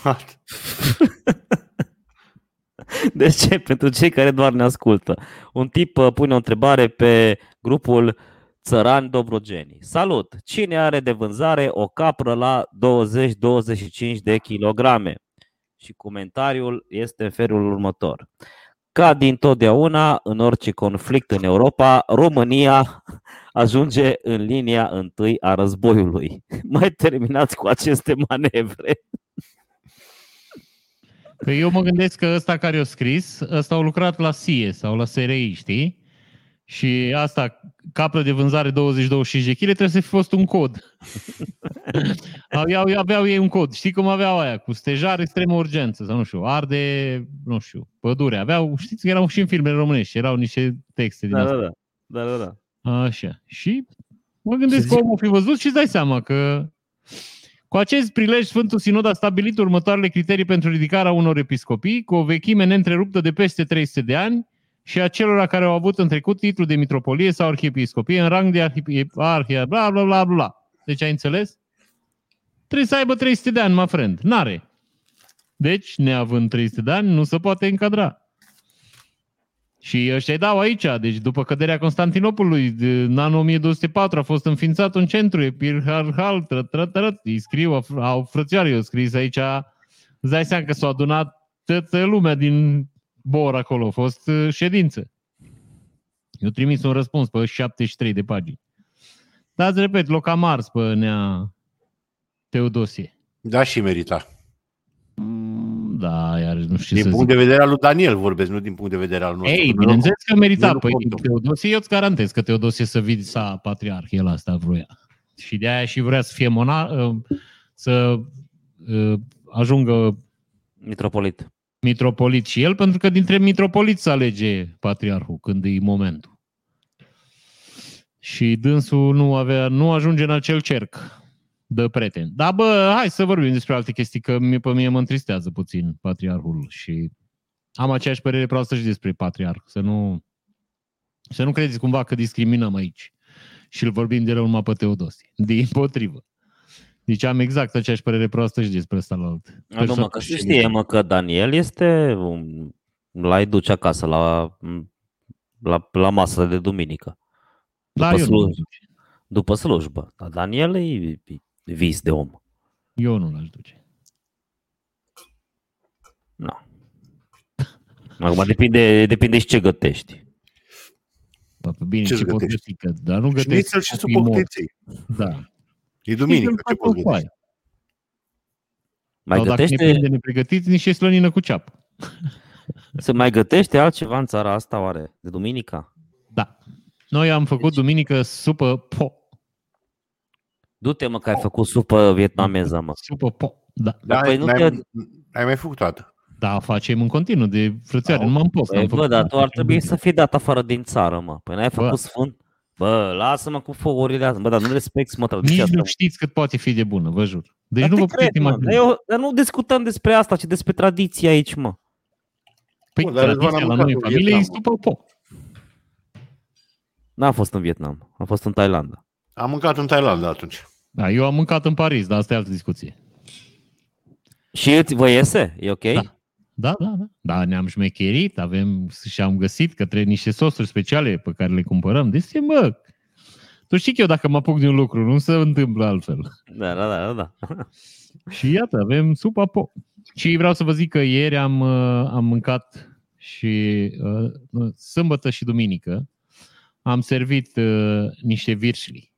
What? De ce? Pentru cei care doar ne ascultă. Un tip uh, pune o întrebare pe grupul Țărani Dobrogeni. Salut! Cine are de vânzare o capră la 20-25 de kilograme? Și comentariul este în felul următor. Ca din totdeauna, în orice conflict în Europa, România ajunge în linia întâi a războiului. Mai terminați cu aceste manevre. Că eu mă gândesc că ăsta care a scris, ăsta au lucrat la SIE sau la SRI, știi? Și asta, capră de vânzare 20-25 de kg, trebuie să fi fost un cod. aveau, aveau ei un cod. Știi cum aveau aia? Cu stejar extremă urgență sau nu știu, arde, nu știu, pădure. Aveau, știți că erau și în filmele românești, erau niște texte din Da, asta. da, da. da, da, da. Așa. Și mă gândesc Și că zi- omul fi văzut și îți dai seama că Cu acest prilej, Sfântul Sinod a stabilit următoarele criterii pentru ridicarea unor episcopii cu o vechime neîntreruptă de peste 300 de ani și a celor care au avut în trecut titlul de mitropolie sau arhiepiscopie în rang de arhie, bla bla bla bla. Deci ai înțeles? Trebuie să aibă 300 de ani, mă friend. N-are. Deci, neavând 300 de ani, nu se poate încadra. Și ăștia îi dau aici. Deci după căderea Constantinopolului, în anul 1204 a fost înființat un centru epirharhal, îi scriu, au frățioare, eu scris aici, îți dai seama că s-a adunat toată lumea din Bor acolo, a fost uh, ședință. Eu trimis un răspuns pe 73 de pagini. Dar îți repet, loc am ars pe nea Teodosie. Da, și merita. Mm, Da, iar nu știu Din să punct zic. de vedere al lui Daniel vorbesc, nu din punct de vedere al nostru. Ei, Nu, bineînțeles că merita. nu Păi contăm. Teodosie, eu îți garantez că Teodosie să visa patriarh, el asta vroia. Și de aia și vrea să fie monar, să uh, ajungă Mitropolit. Mitropolit și el, pentru că dintre mitropoliți se alege patriarhul când e momentul. Și dânsul nu, avea, nu ajunge în acel cerc de prieteni. Dar bă, hai să vorbim despre alte chestii, că mie, pe mine mă întristează puțin patriarhul și am aceeași părere proastă și despre patriarh. Să nu, să nu credeți cumva că discriminăm aici și îl vorbim de rău numai pe Teodosie. Din potrivă. Deci am exact aceeași părere proastă și despre ăsta la alt. Nu, mă, că se știe, mă, că Daniel este... un- L-ai duce acasă la, la, la masă de duminică. Da, după eu nu, slujbă. După slujbă. Dar Daniel e, e vis de om. eu nu l-aș duce. Nu. Acum depinde, depinde și ce gătești. Bă, pe bine, Ce ce, pot gătești? găti, că, dar nu gătesc Șnițel și copii supă morți. căteței. Da. E duminică, ce poți cu gătești? aia. Mai Sau dacă ne gătește, prinde nepregătiți, niște slănină cu ceapă. se mai gătește altceva în țara asta, oare? De duminica? Da. Noi am făcut duminică supă po. Du-te, mă, că ai făcut supă vietnameză, mă. Supă po. Da. Da, păi nu n-ai, te- ai mai făcut toată. Da, facem în continuu de frățioare, Da. nu m-am post. Păi, am bă, făcut dar toate. tu ar trebui să fii dat afară din țară, mă. Păi n-ai Bă. făcut sfânt? Bă, lasă-mă cu fogurile astea. Bă, dar nu respecti, mă, tradiția Nici asta. nu știți cât poate fi de bună, vă jur. Deci Dar nu te vă cred, puteți mă. Dar, imagina. eu, dar nu discutăm despre asta, ci despre tradiție aici, mă. Păi Bun, dar Răzvan, tradiția am la mâncat noi în în familie e Vietnam, supă po. N-am fost în Vietnam, am fost în Thailanda. Am mâncat în Thailanda atunci. Da, eu am mâncat în Paris, dar asta e altă discuție. Și îți- vă iese? E ok? Da. Da, da, da. Da, ne-am șmecherit, avem și am găsit către niște sosuri speciale pe care le cumpărăm. Deci, bă, tu știi că eu dacă mă apuc de un lucru, nu se întâmplă altfel. Da, da, da, da. da. Și iată, avem supa po. Și vreau să vă zic că ieri am, uh, am mâncat și uh, sâmbătă și duminică am servit uh, niște virșli.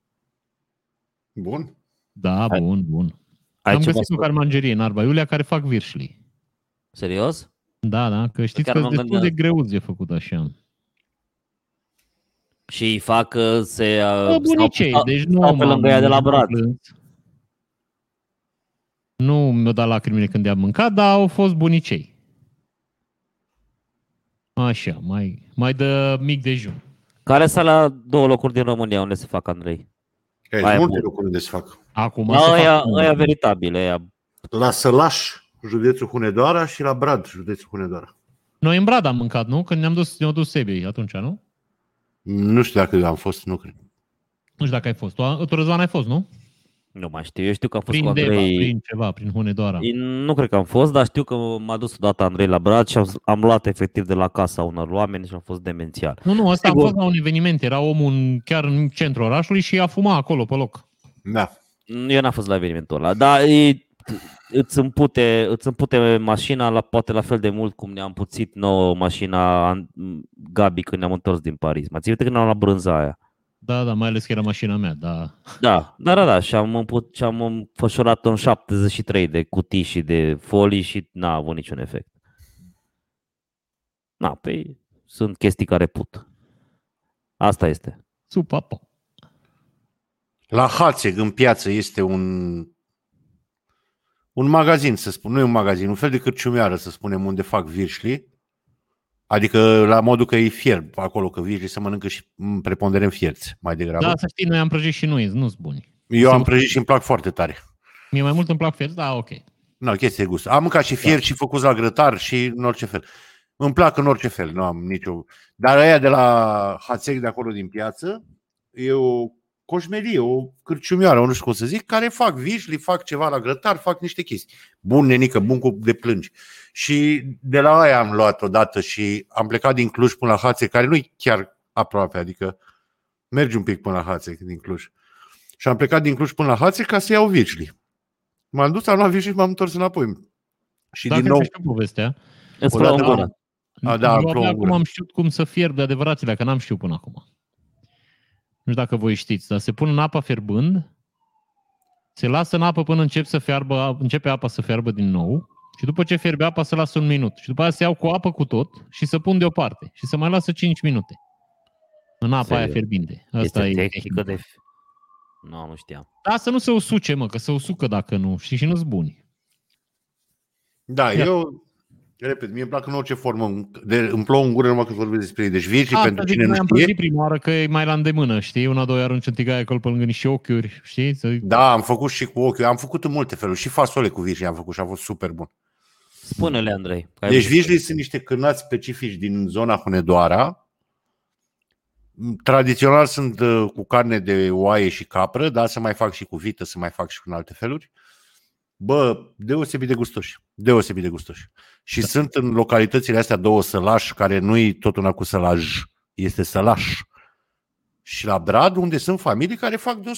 Bun. Da, Ai- bun, bun. Ai am ceva găsit o spre- carmangerie în Arba Iulia care fac virșli. Serios? Da, da, că știți Chiar că m-am sunt destul de gândit. greuț de făcut așa. Și îi fac uh, se... uh, Bă, bunicei, stau- deci nu stau pe m-am- lângă ea de la nu m-am brad. plâns. Nu mi-au dat lacrimile când i-am mâncat, dar au fost bunicei. Așa, mai, mai de mic dejun. Care sunt la două locuri din România unde se fac Andrei? E, Aia sunt multe bun. lucruri unde se fac. Acum Da, să aia, fac- aia veritabile, aia. La Sălaș, județul Hunedoara și la Brad, județul Hunedoara. Noi în Brad am mâncat, nu? Când ne-am dus, ne-au dus Sebiei atunci, nu? Nu știu dacă am fost, nu cred. Nu știu dacă ai fost. Tu, tu Răzvan, ai fost, nu? Nu mai știu, eu știu că am fost Prin cu Deva, Andrei. prin ceva, prin Hunedoara. Nu cred că am fost, dar știu că m-a dus odată Andrei la Brad și am, am luat efectiv de la casa unor oameni și am fost demențial. Nu, nu, ăsta Sigur. a fost la un eveniment. Era omul în, chiar în centrul orașului și a fumat acolo, pe loc. Da. Eu n-am fost la evenimentul ăla, dar e, îți, împute, îți împute mașina la, poate la fel de mult cum ne-am puțit nouă mașina An- Gabi când ne-am întors din Paris. Mă ții minte când am luat brânza aia. Da, da, mai ales că era mașina mea, da. Da, da, da, da. Și am, împut, și am înfășurat în 73 de cutii și de folii și n-a avut niciun efect. Na, pe sunt chestii care put. Asta este. Supa, po. La Hațeg, în piață, este un un magazin, să spun, nu e un magazin, un fel de cârciumiară, să spunem, unde fac virșli. Adică la modul că e fierb acolo, că virșli se mănâncă și în preponderent fierți, mai degrabă. Da, să știi, noi am prăjit și noi, nu-s buni. Eu am prăjit și îmi plac foarte tare. Mie mai mult îmi plac fiert, da, ok. Nu, chestie de gust. Am mâncat și fier și făcut la grătar și în orice fel. Îmi plac în orice fel, nu am nicio... Dar aia de la Hațec de acolo din piață e o coșmerie, o cârciumioară, nu știu cum să zic, care fac vișli, fac ceva la grătar, fac niște chestii. Bun, nenică, bun cu de plângi. Și de la aia am luat odată și am plecat din Cluj până la Hațec, care nu e chiar aproape, adică mergi un pic până la Hațec din Cluj. Și am plecat din Cluj până la Hațec ca să iau vișli. M-am dus, am luat vișli și m-am întors înapoi. Și Dacă din nou, știu povestea, Îți Odată plouă în am- gură. A, da, eu plouă abia în gură. acum am știut cum să fierb de adevăratele, că n-am știut până acum. Nu știu dacă voi știți, dar se pun în apa fierbând, se lasă în apă până încep să fiarbă, începe apa să fiarbă din nou și după ce fierbe apa se lasă un minut. Și după aia se iau cu apă cu tot și se pun deoparte și se mai lasă 5 minute în apa aia Serios? fierbinte. Asta Este e tehnică de... Nu, nu știam. Da, să nu se usuce, mă, că se usucă dacă nu, știi, și nu-s buni. Da, Ia. eu, repet, mie îmi plac în orice formă. De, îmi plouă în gură numai când vorbesc despre ei. Deci virgii, Asta pentru zic, cine nu noi am știe, prăjit prima oară că e mai la îndemână, știi? Una, doi arunci în tigaie acolo pe lângă niște ochiuri, știi? Să... da, am făcut și cu ochiul. Am făcut în multe feluri. Și fasole cu virgii am făcut și a fost super bun. Spune-le, Andrei. că ai Deci văzut. virgii sunt niște cârnați specifici din zona Hunedoara. Tradițional sunt uh, cu carne de oaie și capră, dar să mai fac și cu vită, să mai fac și cu alte feluri. Bă, deosebit de gustoși. Deosebit de gustoși. Și da. sunt în localitățile astea două sălași, care nu-i tot una cu sălaj, este sălaș. Și la Brad, unde sunt familii care fac de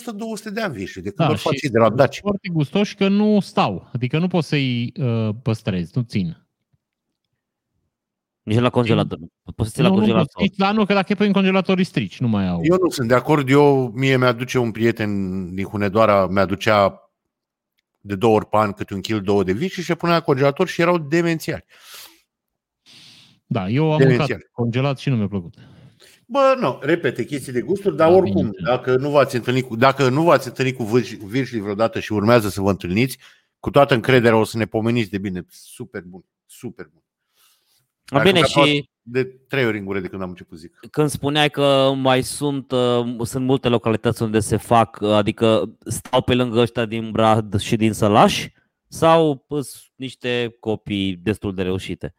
100-200 de ani vișii, de când Da, da, fac și ei de la Daci. foarte gustoși că nu stau. Adică nu poți să-i uh, păstrezi, nu țin. Nici la congelator. Poți să ții la nu, nu, congelator. strici, dar nu, că dacă e pe în congelator îi strici, nu mai au. Eu nu sunt de acord. Eu, mie mi-aduce un prieten din Hunedoara, mi-aducea de două ori pe an câte un kil, două de vici și se punea la congelator și erau demențiali. Da, eu am Demențial. mâncat congelat și nu mi-a plăcut. Bă, nu, repete, chestii de gusturi, dar Da, oricum, bine. dacă nu v-ați întâlnit cu, dacă nu v-ați întâlnit cu virși- virșii vreodată și urmează să vă întâlniți, cu toată încrederea o să ne pomeniți de bine. Super bun, super bun. A, Ai Bine, făcut și De trei ori în gură de când am început zic. când spuneai că mai sunt, uh, sunt multe localități unde se fac, uh, adică stau pe lângă ăștia din Brad și din Sălaș sau sunt niște copii destul de reușite?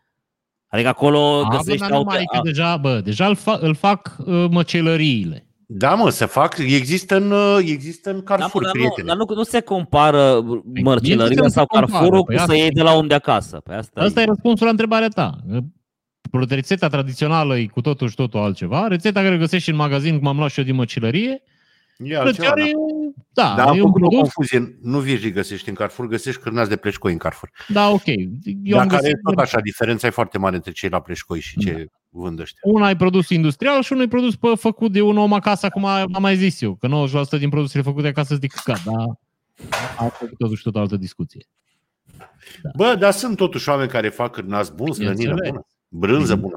Adică acolo A, bă, găsești dar nu auto- mai, că deja, bă, deja îl, fa- îl fac uh, măcelăriile. Da, mă, să fac, există în, uh, există în Da, Carrefour, mă, dar nu, prietene. dar nu, nu se compară mărcelăria nu se sau compară, Carrefour păi cu să asta iei e. de la om de acasă. Păi asta Asta e. e răspunsul la întrebarea ta. Rețeta tradițională e cu totul și totul altceva. Rețeta care găsești în magazin, cum am luat și eu din măcelărie, E altceva, Plăceare, da. da, Dar am e un făcut o produs, confuzie. Nu virgii găsești în Carrefour, găsești cârnați de pleșcoi în Carrefour. da, ok. Eu am Dar care e găsit, tot așa, diferența e foarte mare între cei la pleșcoi și ce Da. Vând ăștia. una e produs industrial și unul e produs pe, făcut de un om acasă, cum am am mai zis eu, că 90% din produsele făcute acasă sunt de căcat, dar asta e totuși tot o altă discuție. Bă, dar sunt totuși oameni care fac cârnați buni, slănină Bineînțeles. bună, brânză bună.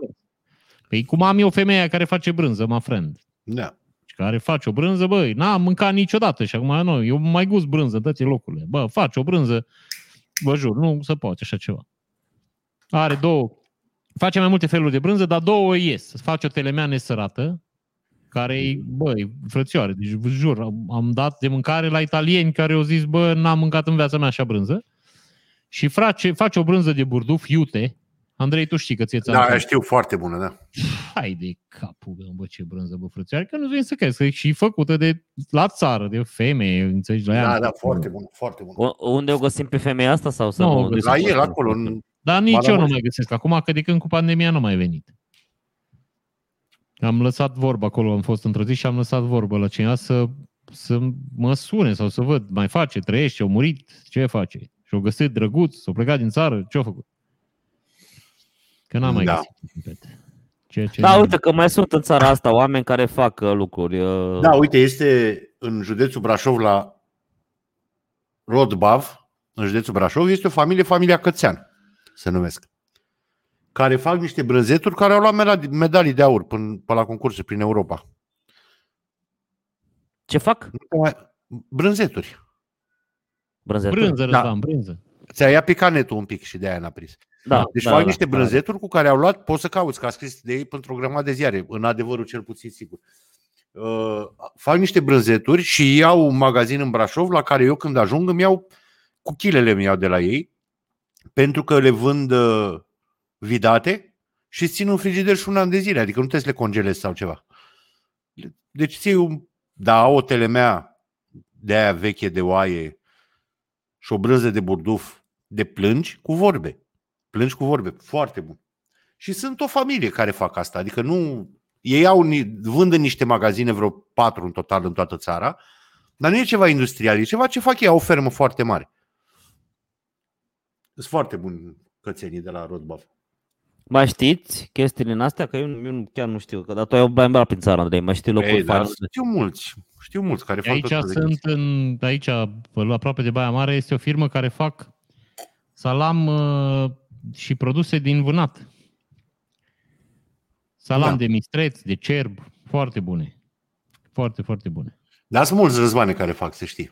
Păi cum am eu femeia care face brânză, mă friend, Da. și care face o brânză, băi, n-am mâncat niciodată și acum nu, eu mai gust brânză, dă-ți locurile. Bă, faci o brânză, vă jur, nu se poate așa ceva. Are două, face mai multe feluri de brânză, dar două îți ies. Face o telemea nesărată, care e, băi, frățioare, deci vă jur, am, am dat de mâncare la italieni care au zis, bă, n-am mâncat în viața mea așa brânză. Și face, face o brânză de burduf iute. Andrei, tu știi că ți-e ți-am Da, zis. aia știu foarte bună, da. Hai de capul meu, bă, ce brânză, bă, frățioare, că nu vine să crezi, că e și făcută de la țară, de femeie, înțelegi, la ea. Da, da, foarte bună, foarte bună. U- Unde o găsim pe femeia asta sau să Nu, nu? o nu găsim. La se el, poate? acolo, în... Dar nici Mara eu nu Moș. mai găsesc acum, că de când cu pandemia nu mai venit. Am lăsat vorba acolo, am fost într-o zi și am lăsat vorba la cineva să, să mă sune sau să văd, mai face, trăiește, a murit, ce face? Și o găsit drăguț, s-a plecat din țară, ce-a făcut? Că n-am mai Da. găsit. repet. Ceea ce Da, n-am- uite că mai sunt în țara asta oameni care fac uh, lucruri. uh, Da, uite, este în județul Brașov la Rodbav, în județul Brașov, este o familie, familia Cățean, se numesc, care fac niște brânzeturi care au luat medalii- medalii de aur până, până la concursuri prin Europa. Ce fac? Brânzeturi. Brânzeturi. Brânză, Da. Răzvan, brânză. Ți-a ia picat netul un pic și de aia n-a prins. Da, Deci da, fac da, niște da, brânzeturi cu care au luat, poți să cauți, că a scris de ei pentru o grămadă de ziare, în adevărul cel puțin sigur. Uh, fac niște brânzeturi și iau un magazin în Brașov la care eu când ajung îmi iau cu chilele îmi iau de la ei, pentru că le vând uh, vidate și îți țin un frigider și un an de zile, adică nu trebuie să le congelezi sau ceva. Deci ții un, da, o telemea de aia veche de oaie și o brânză de burduf de plângi cu vorbe. Plângi cu vorbe. Foarte bun. Și sunt o familie care fac asta. Adică nu... Ei au, vând în niște magazine, vreo patru în total în toată țara, dar nu e ceva industrial, e ceva ce fac ei, au o fermă foarte mare. Sunt foarte buni cățenii de la Rodbaf. Mai știți chestiile în astea? Că eu, eu chiar nu știu, că dar tu ai mai umblat prin țară, Andrei, mai știi locuri Ei, dar faine. știu mulți, știu mulți care fac Aici tot felul de sunt, chestii. în, aici, aproape de Baia Mare, este o firmă care fac salam uh, și produse din vânat. Salam Da. de mistreț, de cerb, foarte bune. Foarte, foarte bune. Dar sunt mulți războane care fac, să știi.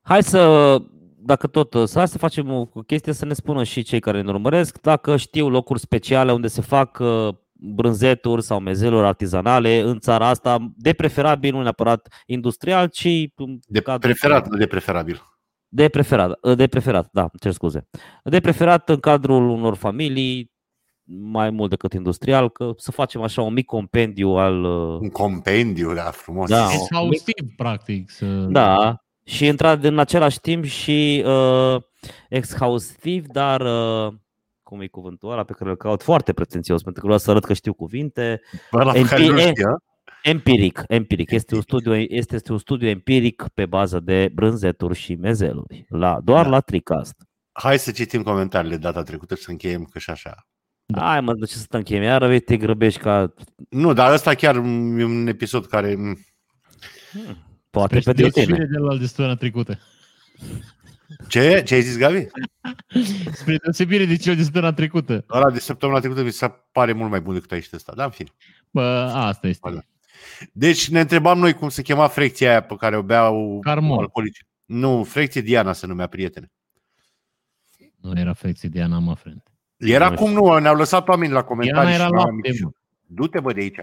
Hai să, dacă tot, să, hai să facem o chestie să ne spună și cei care ne urmăresc, dacă știu locuri speciale unde se fac uh, brânzeturi sau mezeluri artizanale în țara asta, de preferabil, nu neapărat industrial, ci în De cadrul- preferat, nu de preferabil. De preferat, uh, de preferat, da, îmi cer scuze. De preferat în cadrul unor familii, mai mult decât industrial, că să facem așa un mic compendiu al... uh, Un compendiu, da, frumos. Da. Exhaustiv, practic. Să... Da, și într în același timp și uh, exhaustiv, dar uh, cum e cuvântul ăla pe care îl caut, foarte pretențios, pentru că vreau să arăt că știu cuvinte. Ăla pe care nu MP, știa. Empiric, empiric. Este un studiu, este, este un studiu empiric pe bază de brânzeturi și mezeluri. La, doar Da. la Tricast. Hai să citim comentariile data trecută și să încheiem că și așa. Da. Hai mă, de ce să te încheiem? Iar vei te grăbești ca... Nu, dar ăsta chiar e un episod care... m, Poate Spre pe de deosebire tine. de la de săptămâna trecută. Ce? Ce ai zis, Gabi? Spre deosebire de cel de săptămâna trecută. Ăla de săptămâna trecută mi se pare mult mai bun decât ai ăsta. Da, în fine. Bă, asta este. Bă, Deci ne întrebam noi cum se chema frecția aia pe care o beau Carmol. alcoolici. Nu, frecție Diana se numea prietene. Nu era frecție Diana, mă, friend. Era Nu cum nu, ne-au lăsat oameni la comentarii. Diana era și la lapte, mici. mă. Du-te, bă, de aici.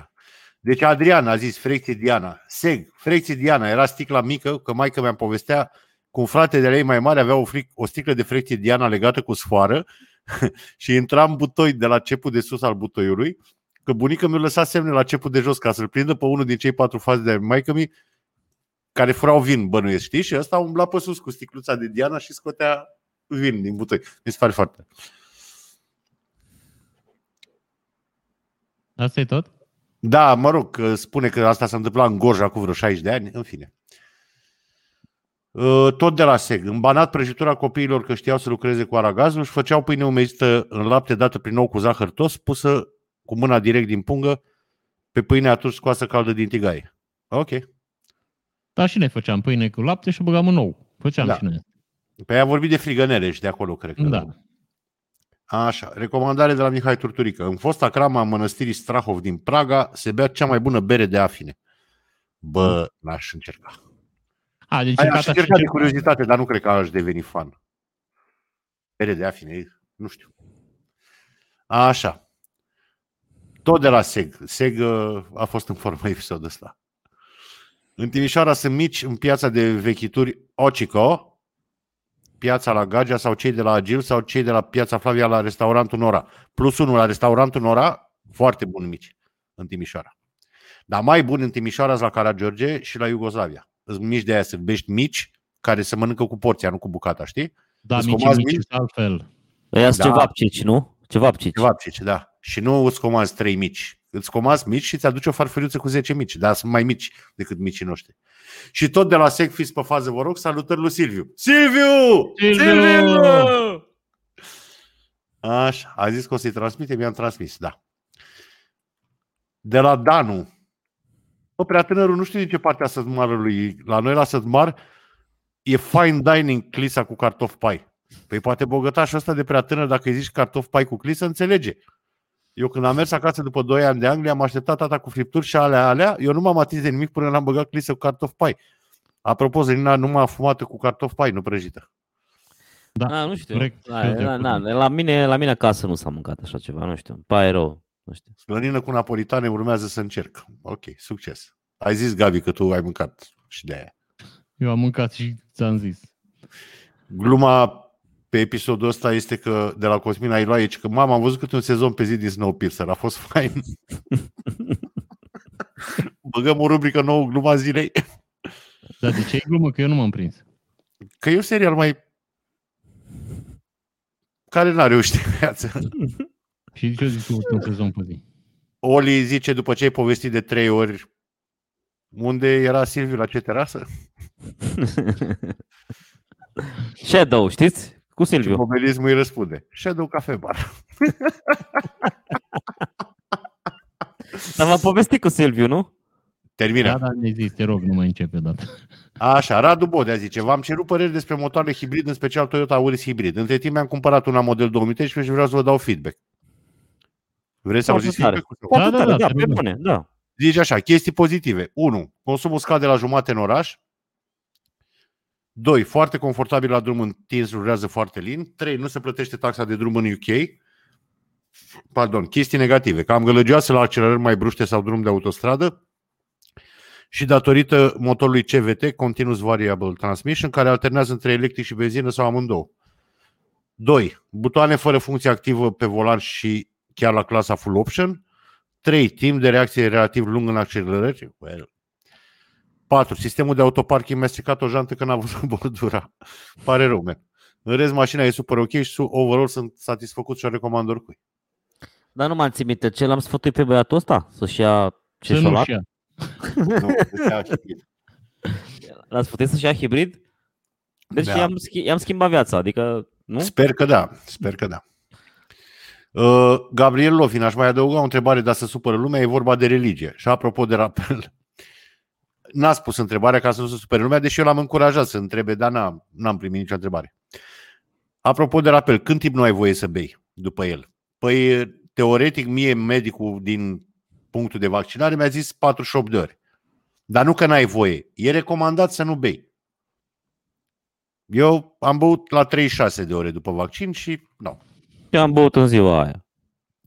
Deci Adrian a zis frecție Diana. Seg, frecție Diana. Era sticla mică, că maică mi-a povestea cu un frate de la ei mai mare avea o, fric, o sticlă de frecție Diana legată cu sfoară și intra în butoi de la cepul de sus al butoiului, că bunica mi-a lăsat semne la cepul de jos ca să-l prindă pe unul din cei patru faze de maică mi care furau vin, bănuiesc, știi? Și ăsta umbla pe sus cu sticluța de Diana și scotea vin din butoi. Mi se pare foarte. Asta e tot? Da, mă rog, că spune că asta s-a întâmplat în Gorj acum vreo 60 de ani, în fine. Uh, Tot de la SEG. În banat prăjitura copiilor că știau să lucreze cu aragazul și făceau pâine umezită în lapte dată prin ou cu zahăr tos, pusă cu mâna direct din pungă pe pâine atunci scoasă caldă din tigaie. Ok. Da, și noi făceam pâine cu lapte și o băgam în ou. Făceam Da. și noi. Pe a vorbit de frigănere și de acolo, cred că. Da. Așa, recomandare de la Mihai Turturică. În fosta crama a mănăstirii Strahov din Praga se bea cea mai bună bere de afine. Bă, n-aș încerca. A, deci Ai, în aș cata încerca și de curiozitate, dar nu cred că aș deveni fan. Bere de afine, nu știu. Așa. Tot de la SEG. SEG uh, a fost în formă episodul ăsta. În Timișoara sunt mici în piața de vechituri Ocico, piața la Gagea sau cei de la Agil sau cei de la piața Flavia la restaurantul Nora. Plus unul la restaurantul Nora, foarte bun mici în Timișoara. Dar mai bun în Timișoara sunt la Caragiorge și la Iugoslavia. Sunt mici de aia, să bești mici, care se mănâncă cu porția, nu cu bucata, știi? Da, Îți mici, comazi mici, mici? altfel. Ăia Da. sunt ceva pcici, nu? Ceva pcici. Ceva pcici, da. Și nu îți comazi trei mici. Îți comazi mici și îți aduce o farfuriuță cu 10 mici, dar sunt mai mici decât micii noștri. Și tot de la SEC, fiți pe fază, vă rog, salutări lui Silviu. Silviu! Silviu! Așa, a zis că o să-i transmite, mi-am transmis, da. De la Danu. Bă, prea tânărul, nu știu din ce partea Sădmarului. La noi la Sădmar e fine dining clisa cu cartof pai. Păi poate bogătașul ăsta de prea tânăr, dacă îi zici cartof pai cu clisă, înțelege. Eu când am mers acasă după 2 ani de Anglia, am așteptat tata cu fripturi și alea, alea. Eu nu m-am atins de nimic până n-am băgat clisă cu cartof pai. Apropo, Zelina nu m-a fumată cu cartof pai, nu prăjită. Da, A, nu știu. corect. Da, Sunt de na, acord. na, la, mine, la mine acasă nu s-a mâncat așa ceva, nu știu. Pare rău. Nu știu. Slănină cu napolitane urmează să încerc. Ok, succes. Ai zis, Gabi, că tu ai mâncat și de aia. Eu am mâncat și ți-am zis. Gluma pe episodul ăsta este că de la Cosmina Iloae, că mama am văzut câte un sezon pe zi din Snowpiercer, a fost fain. Băgăm o rubrică nouă, gluma zilei. Dar de ce e glumă? Că eu nu m-am prins. Că e un serial mai... care n-a reușit în viață. Și ce zici tu un sezon pe zi? Oli zice, după ce ai povestit de trei ori, unde era Silviu, la ce terasă? Shadow, știți? Cu Silviu. Mobilismul îi răspunde. Shadow Cafe Bar. Dar v-am povestit cu Silviu, nu? Termină. Da, da, ne zis, te rog, nu mai începe odată. Așa, Radu Bodea zice, v-am cerut păreri despre motoarele hibrid, în special Toyota Auris hibrid. Între timp mi-am cumpărat una model 2013 și vreau să vă dau feedback. Vreți să Foarte auziți tare. feedback-ul? Foarte da, tare, da, da, trebuie, pe da. bune, da. Zice așa, chestii pozitive. 1. Consumul scade la jumate în oraș. 2. Foarte confortabil la drum întins, rulează foarte lin. 3. Nu se plătește taxa de drum în UK. Pardon, chestii negative. Cam gălăgioasă la accelerări mai bruște sau drum de autostradă. Și datorită motorului CVT, Continuous Variable Transmission, care alternează între electric și benzină sau amândouă. 2. Butoane fără funcție activă pe volan și chiar la clasa Full Option. 3. Timp de reacție relativ lung în accelerări. Well. 4. Sistemul de autoparking mi-a stricat o jantă când a avut bordura. Pare rău, man. În rest, mașina e super ok și su- overall sunt satisfăcut și o recomand oricui. Dar nu mai țin minte, ce l-am sfătuit pe băiatul ăsta? Să-și ia ce Să și-o nu luat? și ia. Nu, este hibrid. L-a sfătuit să-și ia hibrid? Deci Da. i-am, schi- i-am schimbat viața, adică, nu? Sper că da, sper că da. Uh, Gabriel Lovin, aș mai adăuga o întrebare, dar să supără lumea, e vorba de religie. Și apropo de rapel, n-a spus întrebarea ca să nu se supere lumea, deși eu l-am încurajat să întrebe, dar n-am, n-am primit nicio întrebare. Apropo de rapel, când timp nu ai voie să bei după el? Păi, teoretic, mie medicul din punctul de vaccinare mi-a zis 48 de ore. Dar nu că n-ai voie. E recomandat să nu bei. Eu am băut la 36 de ore după vaccin și nu. Eu am băut în ziua aia.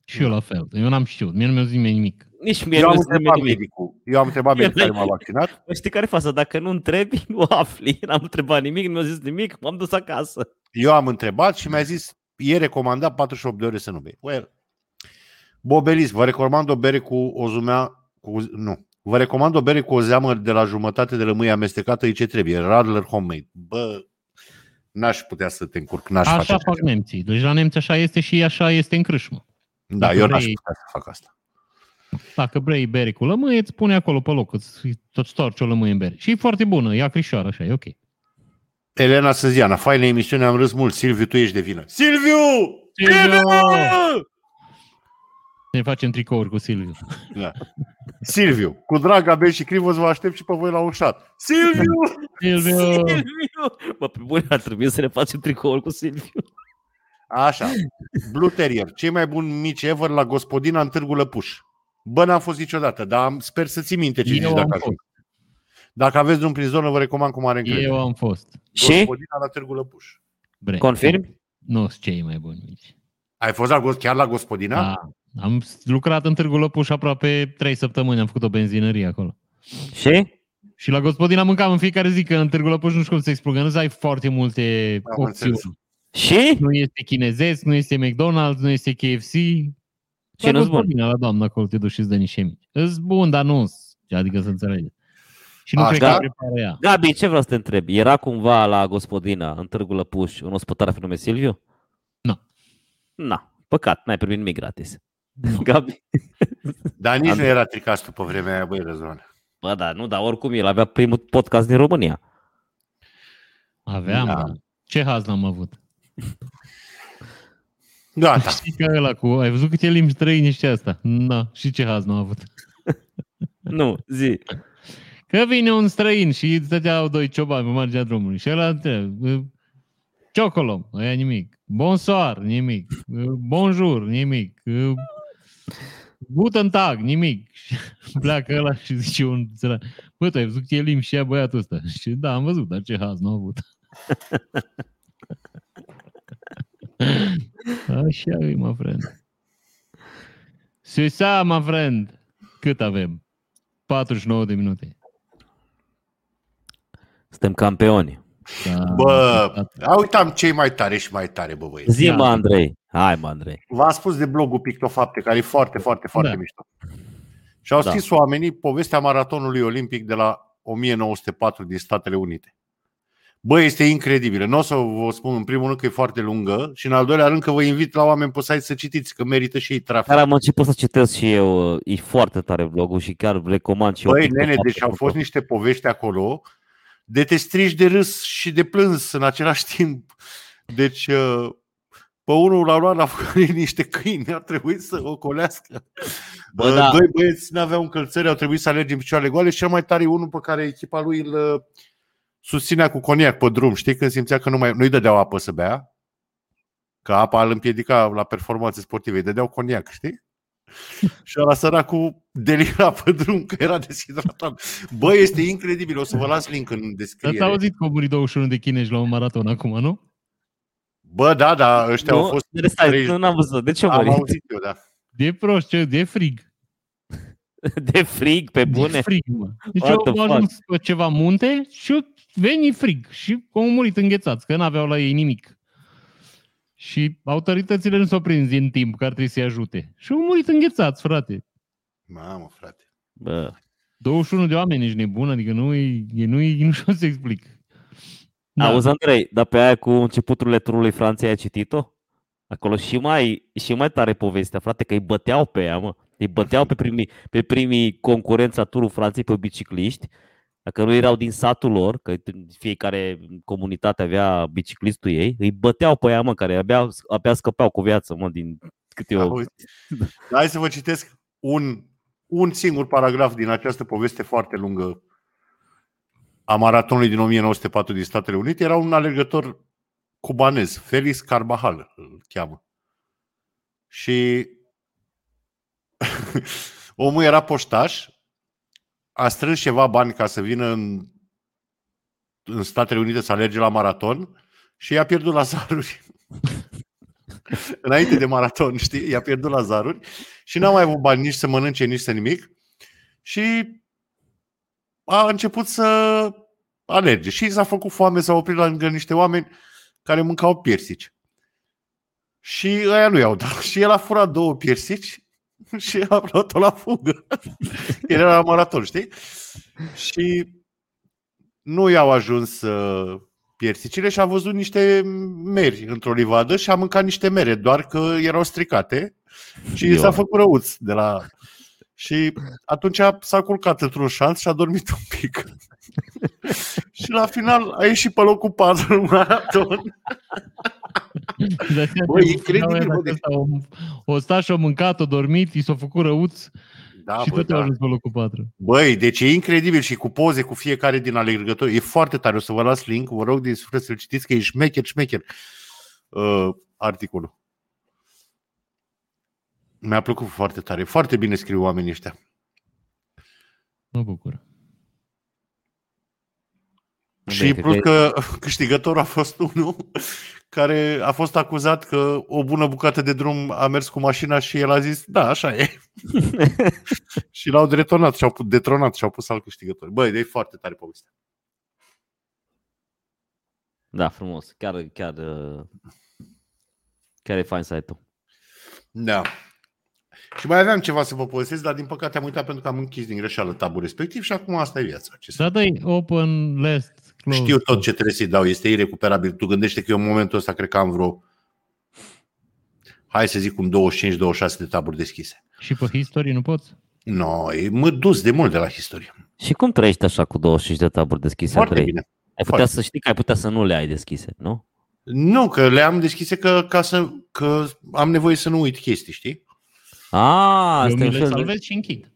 Și eu la fel. Eu n-am știut. Mie nu mi-a zis nimeni nimic. Nici mie Eu nu am mi întrebat nimic. medicul. Eu am întrebat medicul care m-a vaccinat. Bă, Știi care e faza? Dacă nu întrebi, nu afli. N-am întrebat nimic, nu mi-a zis nimic, m-am dus acasă. Eu am întrebat și mi-a zis e recomandat 48 de ore să nu bei. Well, Bobelis, vă recomand o bere cu o zumea, cu, nu, vă recomand o bere cu o zeamă de la jumătate de lămâie amestecată, e ce trebuie, Radler Homemade. Bă, n-aș putea să te încurc, n-aș face Așa așa fac ceva. nemții. Deci la nemți așa este și așa este în crâșmă. Da, Dacă eu n-aș vrei- putea să fac asta. Dacă vrei bere cu lămâie, îți pune acolo pe loc, îți tot storci o lămâie în bere. Și e foarte bună, e acrișoară, așa, e ok. Elena Săziana, faină emisiune, am râs mult. Silviu, tu ești de vină. Silviu! Silviu! Ne facem tricouri cu Silviu. Da. Silviu, cu drag, Abel și Crivos vă aștept și pe voi la un șat. Silviu! Silviu! Silviu! Bă, pe bune ar trebui să ne facem tricoul cu Silviu. Așa, Blue Terrier, cei mai buni mici ever la gospodina în Târgu Lăpuș. Bă, n-am fost niciodată, dar am, sper să ții minte ce zici Eu am dacă fost. ajung. Dacă aveți drum prin zonă, vă recomand cu mare încredere. Eu am fost. Și? Gospodina la Târgu Lăpuș. Bre. Confirmi? Nu sunt cei mai buni mici. Ai fost la, gos- chiar la gospodina? Da. Am lucrat în Târgu Lăpuș aproape 3 săptămâni, am făcut o benzinărie acolo. Și? Și la gospodina mâncam în fiecare zi, că în Târgu Lăpuș nu știu cum să explic, că nu ai foarte multe Am opțiuni. înțeles. Și? Nu este chinezesc, nu este McDonald's, nu este KFC. Ce nu-s bun? gospodina, La doamnă acolo te duci și îți dă niște mici. Îs bun, dar nu adică să înțelegeți. Și nu Așa? cred că prepară ea. Gabi, ce vreau să te întreb? Era cumva la gospodina, în Târgu Lăpuș, un ospătar pe nume Silviu? Nu. Na, păcat, n-ai primit nimic gratis. Nu. Gabi? Dar nici Am- nu era tricastul pe vremea aia, băi, Răzvan. Bă, da, nu, dar oricum el avea primul podcast din România. Aveam, Da. da. Ce haz n-am avut? Gata. Știi că ăla cu... Ai văzut câte limbi străine și asta? Na, și ce haz n-am avut? Nu, zi. Că vine un străin și stăteau doi ciobani pe marginea drumului și ăla întreabă, Ciocolom, ăia nimic. Bonsoir, nimic. Bonjour, nimic. Guten Tag, nimic. Și pleacă ăla și zice un țăran, bă, tu ai văzut ce limbi și ea băiatul ăsta? Și da, am văzut, dar ce haz n-a avut. Așa e, mă, friend. Suisa, mă, friend. Cât avem? 49 de minute. Suntem campioni. Da, Bă, da. a, uitam cei mai tare și mai tare, bă, băieți. Zi, Ia. mă, Andrei. Hai, mă, Andrei. V-am spus de blogul Pictofapte, care e foarte, foarte, foarte Da. mișto. Și au Da. scris oamenii povestea maratonului olimpic de la 1904 din Statele Unite. Bă, este incredibilă. Nu o să vă spun în primul rând că e foarte lungă și în al doilea rând că vă invit la oameni pe site să citiți, că merită și ei trafic. Care am început să citesc și eu. E foarte tare vlogul și chiar recomand și eu. Băi, TikTok nene, foarte deci au mult. fost niște povești acolo de te strici de râs și de plâns în același timp. Deci, uh, pe unul l-au luat la făcărie niște câini, a trebuit să ocolească. Bă, Bă, da. Doi băieți n-aveau încălțări, au trebuit să alergem picioarele goale și cel mai tare e unul pe care echipa lui îl uh, susținea cu coniac pe drum. Știi, când simțea că nu mai, nu-i dădeau apă să bea, că apa îl împiedica la performanțe sportive, îi dădeau coniac, știi? Și ăla săracul delira pe drum că era deshidratat. Bă, este incredibil, o să vă las link în Ați descriere. auzit că au murit 21 de chinezi la un maraton acum, nu? Bă, da, da, ăștia Nu, au fost... de stai, trei- nu n-am văzut. De ce Am mă auzit eu, da. De prost, ce, de frig. De frig, pe De bune. frig, mă. Deci What the au fuck? ajuns pe ceva munte și veni frig. Și au murit înghețați, că n-aveau la ei nimic. Și autoritățile nu s-au prins din timp că ar trebui să-i ajute. Și au murit înghețați, frate. Mamă, frate. Bă, 21 de oameni, ești nebun, adică nu e, e nu, e, nu știu să explic. da. auzi, Andrei, dar pe aia cu începuturile turului Franței ai citit-o? Acolo și mai, și mai tare povestea, frate, că îi băteau pe ea, mă. Îi băteau pe primii, pe primii concurența turul Franței pe bicicliști, dacă nu erau din satul lor, că fiecare comunitate avea biciclistul ei, îi băteau pe ea, mă, care abia, abia scăpeau cu viață, mă, din câte eu... Auzi? Hai să vă citesc un, un singur paragraf din această poveste foarte lungă a maratonului din 1904 din Statele Unite. Era un alergător cubanez, Felix Carvajal îl cheamă. Și omul era poștaș, a strâns ceva bani ca să vină în, în Statele Unite să alerge la maraton și i-a pierdut la zaruri. Înainte de maraton, știi? I-a pierdut la zaruri și n-a mai avut bani nici să mănânce, nici să nimic. Și a început să alerge. Și s-a făcut foame, s-a oprit lângă niște oameni care mâncau piersici. Și ăia nu i-au dat. Și el a furat două piersici și a luat-o la fugă. El era la maraton, știi? Și nu i-au ajuns uh, piersicile și a văzut niște meri într-o livadă și a mâncat niște mere, doar că erau stricate și Eu. s-a făcut răuț de la... Și atunci s-a culcat într-un șanț și a dormit un pic. și la final a ieșit pe locul 4 în maraton. Bă, incredibil, bă, deci- O, o stat și-o mâncat, o dormit, i s-a făcut răuț Da, și bă, tot a da. ajuns pe locul 4. Băi, deci e incredibil și cu poze cu fiecare din alergători. E foarte tare. O să vă las link. Vă rog din suflet să-l citiți că e șmecher, șmecher uh, articolul. Mi-a plăcut foarte tare. Foarte bine scriu oamenii ăștia. Mă bucur. Și Bine, plus cred că câștigătorul a fost unul care a fost acuzat că o bună bucată de drum a mers cu mașina și el a zis, da, așa e. și l-au detonat și au pus, detronat și au pus alt câștigător. Băi, e foarte tare povestea. Da, frumos. Chiar, chiar, uh, chiar e fain site-ul. Da. Și mai aveam ceva să vă povestesc, dar din păcate am uitat pentru că am închis din greșeală tabul respectiv și acum asta e viața. Ce să... Da, dai open, list, close. Știu tot ce trebuie să-i dau, este irecuperabil. Tu gândește că eu în momentul ăsta cred că am vreo, hai să zic, cum 25-26 de taburi deschise. Și pe history nu poți? No, mă dus de mult de la istorie. Și cum trăiești așa cu 25 de taburi deschise, Foarte Andrei? bine. Ai putea Foarte. să știi că ai putea să nu le ai deschise, nu? Nu, că le-am deschise că, ca să, că am nevoie să nu uit chestii, știi? Ah, Eu asta e mi un le fel de... salvez și închid.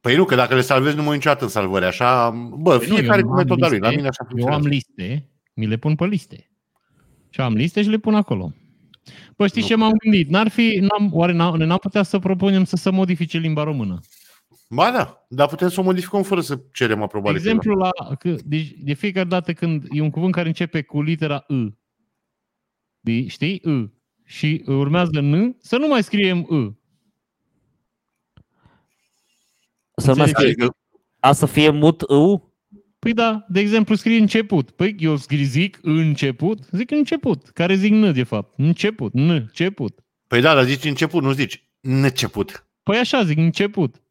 Păi nu, că dacă le salvezi nu mă uit niciodată în salvări. Așa, bă, Păi nu, fiecare eu cu am metoda lui. La liste, mine așa Eu funcționează. am liste, mi le pun pe liste. Și am liste și le pun acolo. Păi știi Nu. ce m-am gândit? N-ar fi, n-am, oare n-am, n-am putea să propunem să se modifice limba română? Ba da, dar putem să o modificăm fără să cerem De aprobare. exemplu, la, că, deci, de fiecare dată când e un cuvânt care începe cu litera I, de, știi? I, și urmează N, să nu mai scriem I. Să mai Înțelegi? scrie, Adică, a să fie mut U? Păi da, de exemplu scrie început. Păi eu scrie, zic început, zic început, care zic n de fapt. Început, n, început. Păi da, dar zici început, nu zici început. Păi așa zic, început.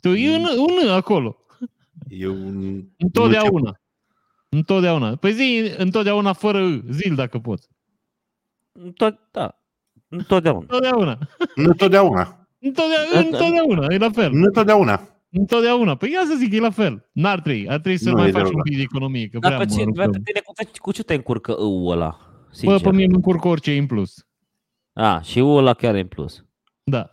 Tu e un, un acolo. E un... Întotdeauna. Întotdeauna. Păi zi întotdeauna fără î, zil dacă poți. Tot, da. Întotdeauna. Întotdeauna. Nu totdeauna. Întotdeauna, întotdeauna, e la fel. Nu totdeauna. Întotdeauna. Păi ia să zic, e la fel. N-ar trebui. Ar trebui să Nu, mai e faci deloc. un pic de economie, că Dar prea pe, mă ce, rupăm. pe tine, cu, ce- cu ce te încurcă ăul ăla? Bă, Sincer. pe mine îmi încurc orice în plus. A, și ăul ăla chiar e în plus. Da.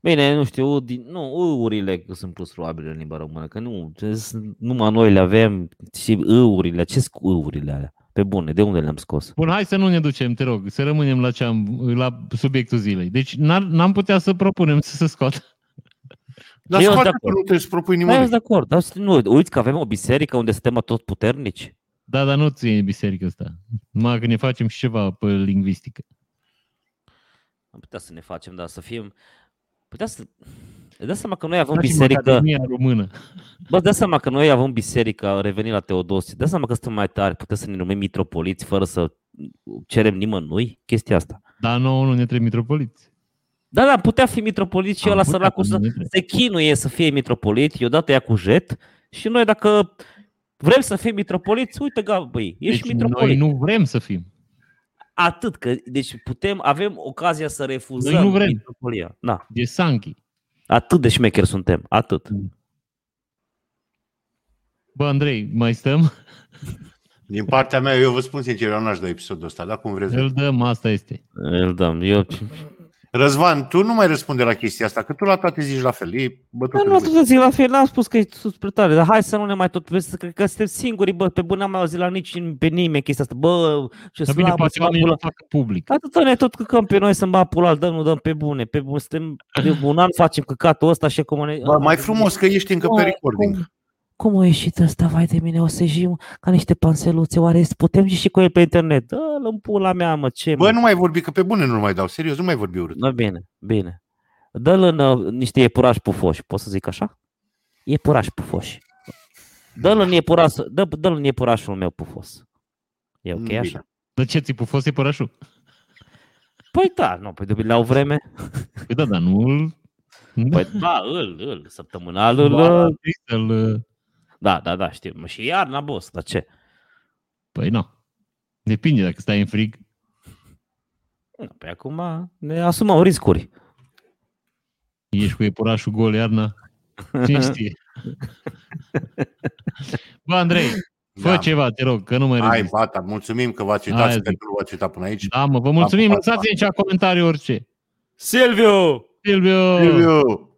Bine, nu știu, din, nu, urile sunt plus probabil în limba română, că nu, sunt- numai noi le avem și urile, ce sunt urile alea? Pe bune, de unde le-am scos? Bun, hai să nu ne ducem, te rog, să rămânem la, ce am, la subiectul zilei. Deci n-ar, n-am putea să propunem să se scoată. Dar Eu sunt scoate de acord. nu trebuie să propui Da, eu nimănui. sunt de acord, dar nu, uiți că avem o biserică unde suntem tot puternici. Da, dar nu ține biserica asta. Numai că ne facem și ceva pe lingvistică. Am putea să ne facem, dar să fim... Putea să... Îți dai seama că noi avem Facem biserică... Academia Română. Bă, dai seama că noi avem biserică, revenim la Teodosie, dai seama că suntem mai tari, putem să ne numim mitropoliți fără să cerem nimănui chestia asta. Dar nouă nu ne trebuie mitropoliți. Da, da, putea fi mitropolit și Am ăla putea, săracul dar să nu ne trebuie. se chinuie să fie mitropolit, i odată ia cu jet și noi dacă vrem să fim mitropoliți, uite, ga, băi, ești Deci mitropolit. noi nu vrem să fim. Atât, că, deci putem, avem ocazia să refuzăm Noi nu vrem. mitropolia. Da, E Sanchi. atât de șmecheri suntem, atât. Bă, Andrei, mai stăm? Din partea mea, eu vă spun sincer, eu n-aș da episodul ăsta, dar cum vreți. Îl dăm, asta este. Îl dăm. Eu, Răzvan, tu nu mai răspunde la chestia asta, că tu la toate zici la fel. E bătut Eu în nu vânt. atât să zic la fel, n-am spus că e sus spre tare, dar hai să nu ne mai tot vezi, cred că suntem singuri, bă, pe bune am mai auzit la nici pe nimeni chestia asta, bă, ce Dar bine, slabă, poate oamenii slabă, nu fac public. Atâta ne tot căcăm pe noi să-mi bat pula, dăm, nu dăm pe bune, pe bune, suntem de un an facem căcatul ăsta și cum ne... Bă, mai frumos că ești încă pe recording. Cum, cum a ieșit ăsta, vai de mine, o să ieșim ca niște panseluțe, oare putem și cu el pe internet? Dă-l în pula mea, mă, ce Bă, mă? nu mai vorbi, că pe bune nu mai dau. Serios, nu mai vorbi urât. Da, bine, bine. Dă-l în uh, niște iepurași pufoși, pot să zic așa? Iepurași pufoși. Dă-l în, iepuraș, dă, dă-l în iepurașul meu pufos. E ok Bine. așa? De ce ți-a fost părașul? Păi da, nu, păi de la o vreme. Păi da, dar nu îl... Păi da, îl, îl, săptămânal, îl, Ba, uh, îl... da, da, da, știu. Mă, și iarna, boss, dar ce? Păi nu. Depinde dacă stai în frig. Nu, Păi acum ne asumăm riscuri. Ești cu iepurașul gol iarna. Cine știe? Bă, Andrei, fă Da. ceva, te rog, că nu mai Hai, rezist. bata, mulțumim că v-ați uitat, Hai, sper zic. că nu v-ați uitat până aici. Da, mă, vă mulțumim. Pa, pa, pa. Lăsați în cea comentarii orice. Silviu! Silviu! Silviu!